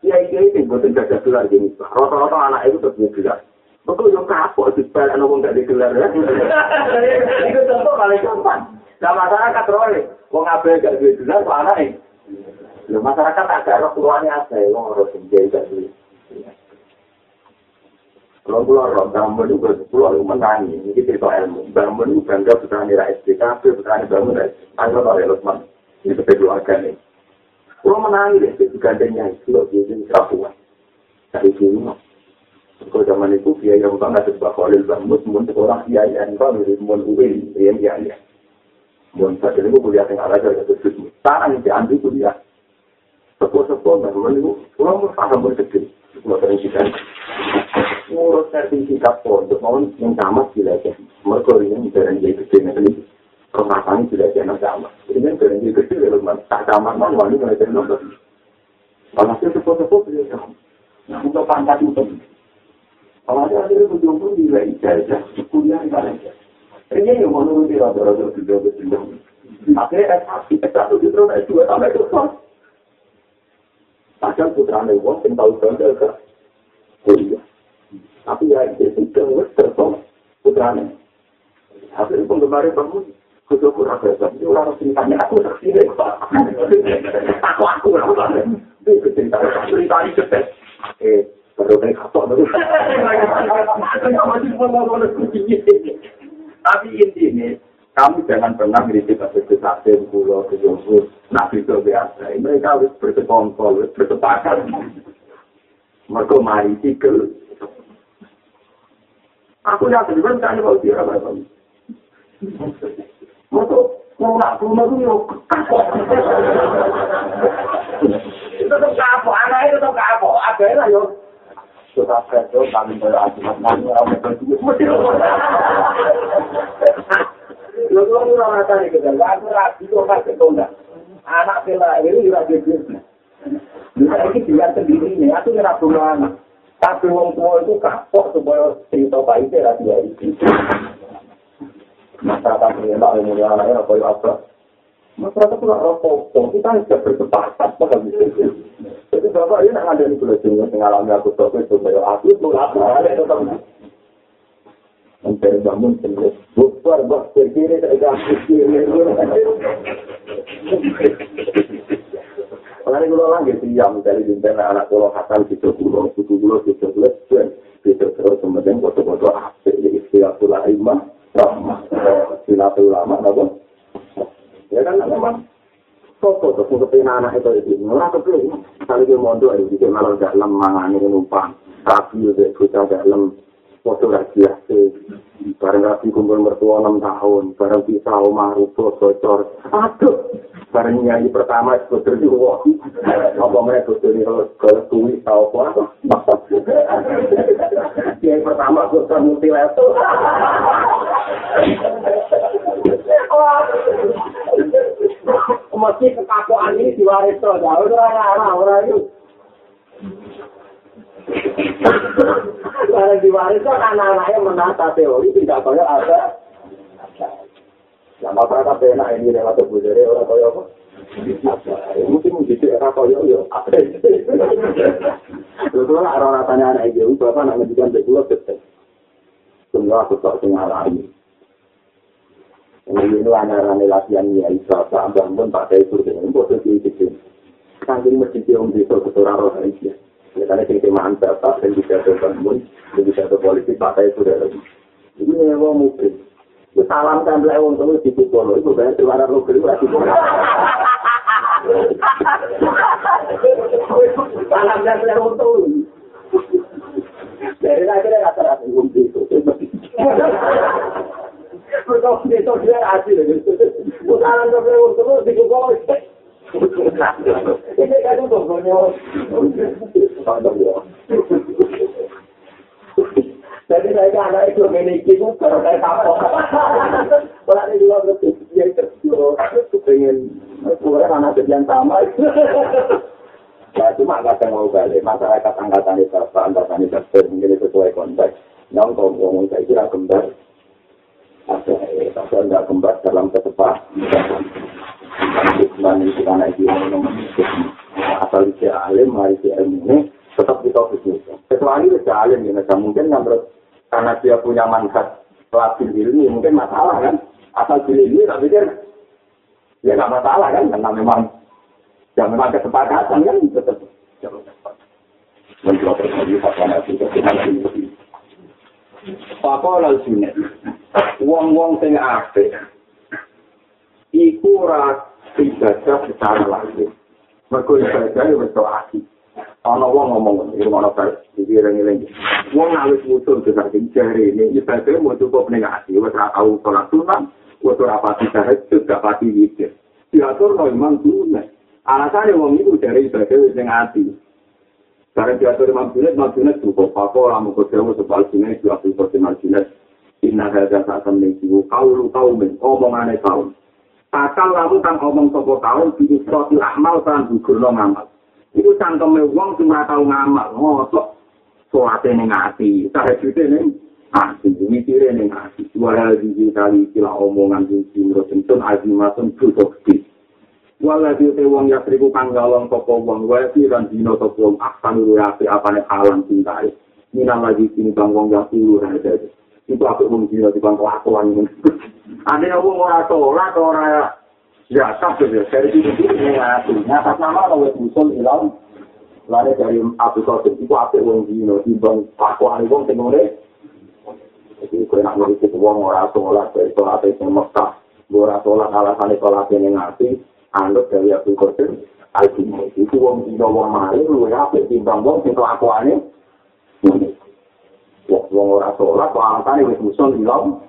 Ya iya itu bukan gajah gelar gini. Rata-rata anak itu tetap gelar. Betul yang kapok di sepeda nopo nggak digelar ya. Itu contoh paling gampang. Nah masyarakat roy, wong abe gak duit gelar kok anak ini. Lo masyarakat agak roh keluarnya ada, wong harus menjadi gak duit. Kalau pulau roh, bangun juga pulau itu menangi. Ini cerita ilmu. Bangun bangga petani rakyat SDKP, petani bangun rakyat. Ada oleh Lutman. Ini keluarga nih. Kalau menangis itu gandengnya itu loh, dia jadi kerapuan. Dari dulu, kalau zaman itu biaya utang ada sebuah kolil bambus, mungkin orang biaya yang kau dari mun uin, yang biaya. Mun saat ini kuliah yang ada dari itu, sekarang itu ambil kuliah. Sepuh-sepuh, bangun itu, kalau mau paham bersedih, mau terisikan. Ngurus sertifikat pondok, mau yang sama sih lagi. Mereka ini jarang jadi kemasan sudah jadi sama. Ini kan kerja kecil ya teman. Tak sama kan wali dari nomor. Kalau hasil sepupu-sepupu beliau tahu. Nah untuk pangkat itu. Kalau ada akhirnya berjumpa di lain ijazah, kuliah di lain ijazah. Ini yang mau nuruti rata-rata sudah berjumpa. Akhirnya S1, S1 justru S2 sampai ke kelas. Padahal putra Newon yang tahu ke. Tapi ya itu sudah tertolak putra Newon. Akhirnya penggemar bangun. Kudu aku aku aku eh tapi intinya kamu jangan pernah ngiritik ke sate pulau ke jombo nabi itu biasa mereka harus bersekongkol bersepakat. Mereka mari sikil aku yakin kan tanya kalau dia apa Moto nolak rumah itu yo kapok. Itu kapok, anak itu tuh kapok. Ada lah yo. Sudah kerja kami berarti mana orang berdua mesti Lo tuh orang mata nih kita, aku rapi tuh pasti tunda. Anak bela ini juga gitu. Bisa ini dia sendiri nih, aku rumah anak. Tapi wong tua itu kapok supaya cerita baiknya dia itu. Masyarakat ini tak ilmu anaknya apa ya apa masyarakat itu apa kita harus bersepakat pada jadi bapak ini ada di pulau Jawa mengalami aku tahu itu supaya aku itu apa ada tetap mencari bangun sendiri bukan bos terkiri saya kiri Pengen kulo lagi sih yang dari bintang anak kulo Hasan itu kulo, itu kulo itu kulo, itu terus kemudian foto-foto apa jadi istilah kulo imam rahmah. Silatul ulama, apa? Ya kan memang Sopo tuh seperti anak itu itu murah tuh Kali dia mondok itu dia malah gak lemah ini numpang. Tapi udah kita gak lem. Foto lagi ya Bareng rapi kumpul mertua enam tahun. Bareng bisa omah rupo bocor. Aduh. Bareng nyanyi pertama itu berdua. Apa mereka tuh ini kalau tuwi tahu apa? Yang pertama gue multilevel. Mesti kekakuan ini diwaris orang-orang orang itu. Barang diwaris kok anak-anaknya menata teori tidak kaya ada. Ya masyarakat enak ini lewat budaya orang kaya apa? Mungkin mungkin era kaya ya. Terus lah orang rasanya anak ibu bapak nak ngejikan betul betul. Semua aku tak ini. Ini ini anak-anak latihan ya Isa sampai pun tak ada itu dengan posisi itu. Saking masjid yang bisa ketua kita mantap, dan juga ada bangun, dan juga ada politik, pakai itu dari Ini memang mungkin. Salam tempel wong tuwa di Kupolo iku bae suara lo kiri lagi. Salam tempel wong tuwa. Dari ada rata-rata wong itu. Kau itu dia asli. Salam tempel wong tuwa di Kupolo. Itu Jadi saya anak itu memiliki itu kalau saya kapok. Kalau ada juga kecil, aku pengen kurang anak yang sama. Ya cuma kadang mau balik masyarakat angkatan itu angkatan itu mungkin sesuai konteks. Yang kau ngomong saya kira kembar. Tapi enggak kembar dalam ketepat. Itu anak itu asal dia alim, mari dia ilmu tetap kita bisnis. Kecuali dia alim, ya, mungkin yang karena dia punya manfaat labil ilmi mungkin masalah kan? Asal pilih ini tapi dia ya nggak masalah kan? Karena memang ya memang kesepakatan kan? Tetap mencoba terjadi pasangan itu Papa lalu sini, wong-wong sing ape, iku ora ibadah secara langsung. Mereka ibadah itu betul asik. ana wong ngomong iki ana kaya iki rene wong awis musuh ke saking jare ini ibadah mau cukup ning ati wis ora tau salat sunnah wis ora pati tahajud gak pati wikir diatur no imam sunah alasane wong iku jare ibadah wis ning ati Karena diatur imam sunat, imam sunat cukup. Apa orang mau kerja, sebal sunat, itu aku kerja imam sunat. Inna hadha sa'atam nengsiwu, kaulu kaumin, omongannya kaum. Takal lalu kan omong sopo kaum, bikin sosial amal, kan gugur no ngamal. Cangkeme wong sing ora tau ngamal, mosok salate ning ati, tahajud ning ati, mikire ning ati. Wala di kali kila omongan sing simro tentun azimatun produktif. Wala di te wong ya triku kang galong sapa wong wae lan dino sapa wong aksan api apane halang cintai. Minang lagi sini bang wong ya tulu ada. Itu aku mung dino di bang kelakuan ini. Ada wong ora sholat ora Ya, tapi ya, dari itu ini ngasih. Nah, nama kalau usul ilang, lari dari Abu Qasim, itu apa yang dino, dibang pakuan wong tengore. Jadi, kue nak ngurusi wong ora sholat, dari sholat itu Mekah, ora sholat alasan sholat ini ngasih, anut dari Abu Qasim, Al-Jumah. Itu wong dino wong mari, lu ya, timbang wong sing kelakuannya. Wong ora sholat, alasan itu usul ilang,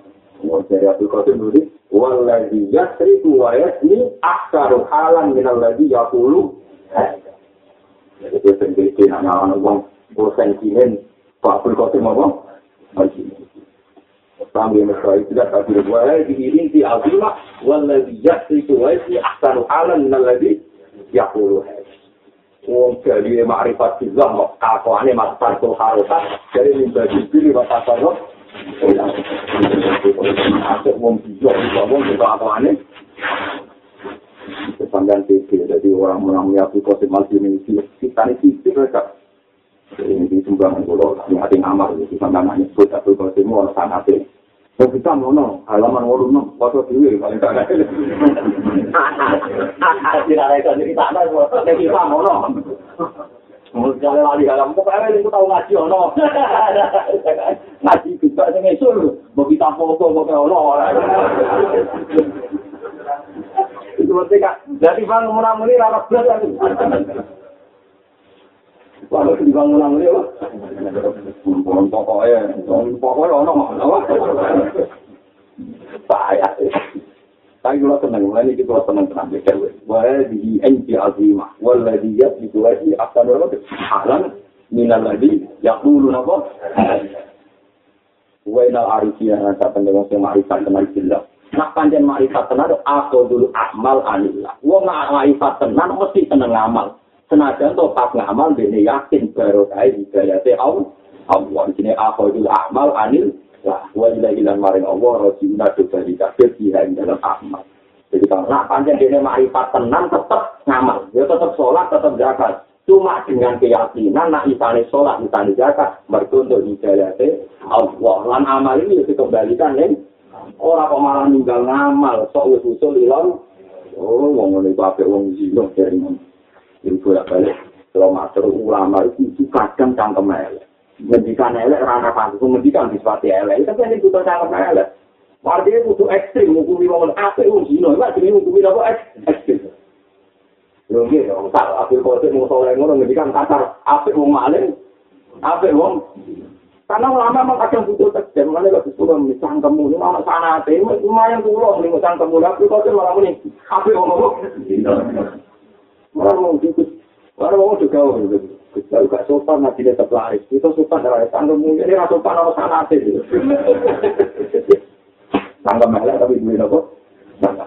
dari Abu Qasim nulis, waladhi yasriku wa yasni aksaru halan minal ladhi yakulu jadi itu sendiri nanya orang orang bosan kinen. Pak Abdul Qasim apa? Sambil mesra itu dah tapi waladhi inti azimah waladhi yasriku wa yasni aksaru halan minal ladhi yakulu Wong jadi ma'rifat billah kok kakuane mas parkul harusah jadi minta dipilih batas Asik wong bijak bisa wong aneh. Kesambian TV, jadi orang menang menyatu kosip malji ini, kita ini sisi mereka. Ini di sumbangan kalau hati ngamar, di sambian nyebut satu kosip mau orang sana sih. Oh kita mau no, halaman waru no, foto dulu paling tak ada. Tidak ada itu, kita ada, kita mau no. Mau jalan lari dalam, pokoknya ini tahu ngaji ono. Ngaji juga sing esul, mau kita foto mau ke ono. Itu berarti kak, jadi bang murah-murah belas Lalu di bang murah-murah apa? Pokoknya, pokoknya ono. Bahaya. Tapi kalau tenang, mulai ini kita tenang tenang di enti azimah, yat itu lagi akan berapa? Halan minal lagi yakulu napa? Wa inal arifiyah nasa pendengar yang ma'rifat tenan billah. Nak panjang ma'rifat tenan aku dulu amal anillah. Wong ma'rifat tenan mesti tenang amal. Senajan topat ngamal dene yakin baru kae hidayate Allah. Allah sini akhirul amal anil lah wa ila ilan maring Allah rajuna dobali kabeh ing dalam amal. Jadi kalau nak panjang dene marifat tenang tetap ngamal, ya tetap sholat, tetap zakat. Cuma dengan keyakinan nak isane sholat, isane zakat, mergo untuk hidayate Allah. Lan amal ini dikembalikan ning ora kok malah ngamal, sok wis usul ilang. Oh, wong ngene kabeh wong zino dari Ini bolak balik. Kalau matur ulama itu kadang cangkem elek. Ngendikan elek, rana pantu, ngendikan disipati elek. Tapi ini butuh cangkem elek. Artinya butuh ekstrim, hukumi wong apa wong zino. Ini artinya hukumi apa ekstrim. Lho nggih, wong tak akhir kote mau soleh ngono ngendikan kasar, apik wong maling, apik wong karena ulama memang kadang butuh tegas, makanya kalau disuruh misang kamu, ini mana sana, lumayan pulau, ini misang kamu, tapi kau malah ini, apa yang ngomong? Orang mau. Orang mau juga. Kalau gak sopan nanti dia terlaris. Itu sopan dari tangga mulia. Ini rasa sopan sama sanate gitu. Tangga melek tapi apa? Tangga.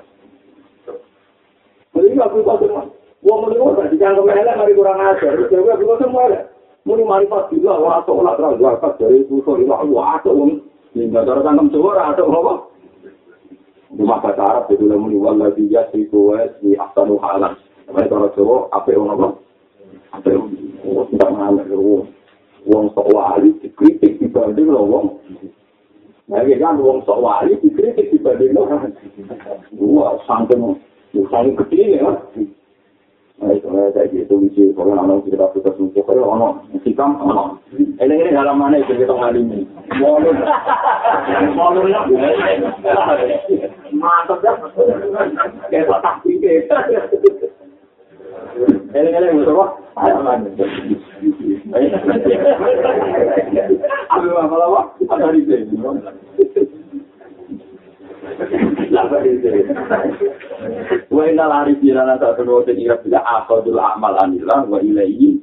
Jadi gak berubah semua. Wong muni wong gak dicangkem melek mari kurang ajar. Jadi gak berubah semua lah. Muni marifat juga wah atau olah terang zakat dari usul ini wah atau wong. Ini gak cara tangkem suara atau apa? Rumah bahasa Arab itu muni wallahi yasifu wa yasmi ahsanu halan. Mereka cara Jawa, apa yang apa? Apa yang tidak mengalami wong sok wali dikritik dibanding lo wong. Nah, ini kan wong sok wali dikritik dibanding lo. Wah, santai santai kecil ya. Nah, itu saya gitu, misi, kalau nama kita kita semua, kalau ono, sikam, ono. Ini ini halaman itu kita ngalimi. Molur, molur ya. Mantap ya. Kayak tak pikir. Eleng-eleng. Ayo apa lama? Apa di sini? Lapa di sini. Wa inna lari jirana satu dua tiga bila akhadul amal anillah wa ilaihi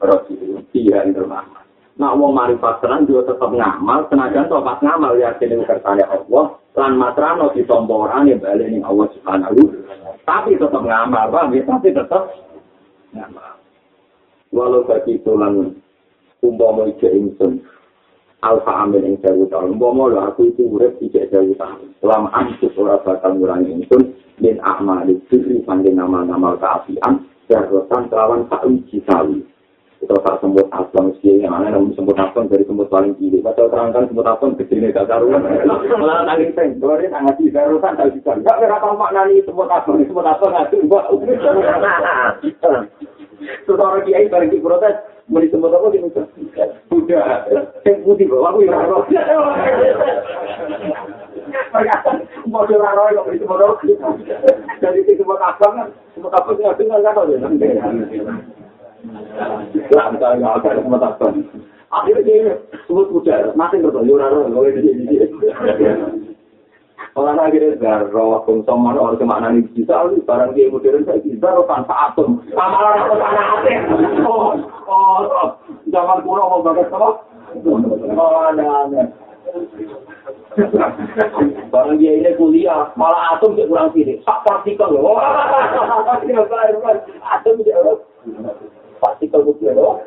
rasul. Tiga itu nama. Nak wong marifat tenan juga tetap ngamal, senajan to pas ngamal yakin ing kersane Allah, lan matrano ditomporane bali ning Allah Subhanahu. Tapi tetap ngamal, Bang, tapi tetap Walau bagi tulang umpama ije ingsun alfa amin ing sewu tahun umpama lho aku itu urip ije sewu tahun selama antus ora bakal ngurangi ingsun min ahmali diri sangking nama-nama keapian darotan kelawan tak uji sawi itu tak sembut asam sih yang mana namun sembut asam dari sembut paling kiri baca terangkan sembut asam kecil ini gak karuan malah nangis peng kemarin sangat di darotan tak bisa gak berapa maknani sembut asam sembut asam ngasih buat Terus orang kiai bareng di protes, mau disebut apa gitu? Udah, yang putih bawa aku yang roh. Mau coba roh kok disebut roh. Jadi disebut abang kan, disebut abang nggak dengar kan ya. Lantar nggak ada disebut abang. Akhirnya dia sebut kuda, masih bertanya roh, nggak ada di sini. Mana orang kemana nih bisa, barang dia modern saya bisa, tanpa atom. Sama orang apa tanah hati. Oh, oh, zaman kuno mau bagas apa? Oh, aneh-aneh. Barang dia ini kuliah, malah atom dia kurang sini. Sak partikel. Atom dia partikel putih loh.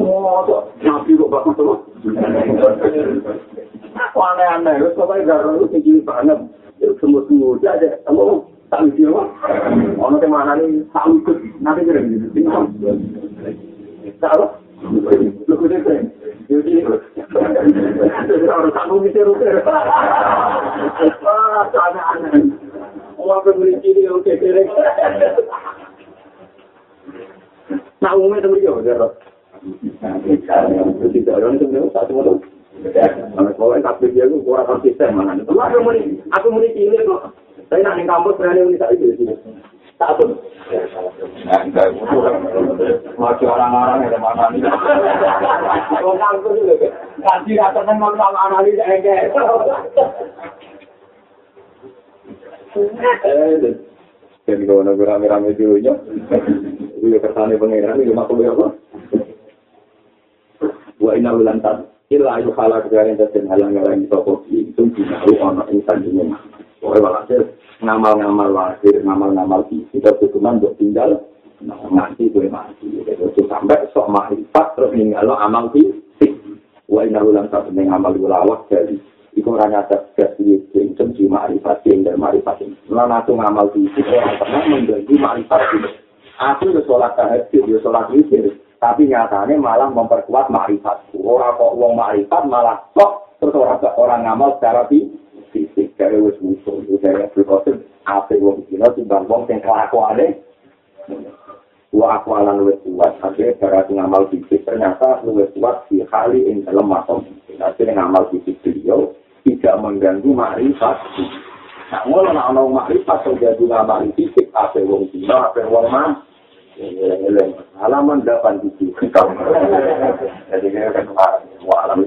Oh, nabi kok bagus tuh. Aneh-aneh, terus pokoknya garo itu tinggi banget. Semut-semut aja, kamu tak lucu apa? Ono kemana nih, tak lucu, nanti kira gitu. Tahu? Lu kudu. Jadi, harus kamu bisa rupiah. Wah, aneh-aneh. Wah, pembeli ciri, oke, keren. Nah, umumnya temen dia, udah. Tidak, orang itu satu Pokoknya kabel dia itu kurang konsisten mana. Itu aku mau aku mau ini kok. Saya nak di kampus berani mau tak itu sih. Tak pun. Masih orang-orang yang mana nih? Kalau kampus itu kasih rasa dengan sama analis enggak. Eh, dan kalau nak rame-rame dulu nya, itu kesannya pengiran itu makhluk apa? Wa inna ulantan ila ayu halak dari dan halang halang toko itu tidak ono insan ini mah. Pokoknya walhasil ngamal-ngamal lahir, ngamal-ngamal isi, kita cuma untuk tinggal mati gue mati. Jadi sampai sok makrifat terus ninggal amal fisik. Wa inna ulang satu neng amal ulawak jadi iku ora nyadar gas piye sing di makrifat sing dan makrifat. Lan aku ngamal fisik ora pernah mengganggu makrifat sing. Aku yo sholat tahajud, yo witir, tapi nyatanya malah memperkuat makrifat. Ora kok wong makrifat malah kok terus orang orang ngamal secara fisik. Dari wis musuh. Dari Abdul apa wong dina timbang wong sing kelakuane. Wa aku ala luwes kuat. Akhirnya cara ngamal fisik ternyata luwes kuat di kali ing dalam makom. Akhirnya ngamal fisik beliau tidak mengganggu makrifat. Nah ngono ono makrifat terjadi ngamal fisik apa wong dina apa wong man halaman 8 jadi kan wa alam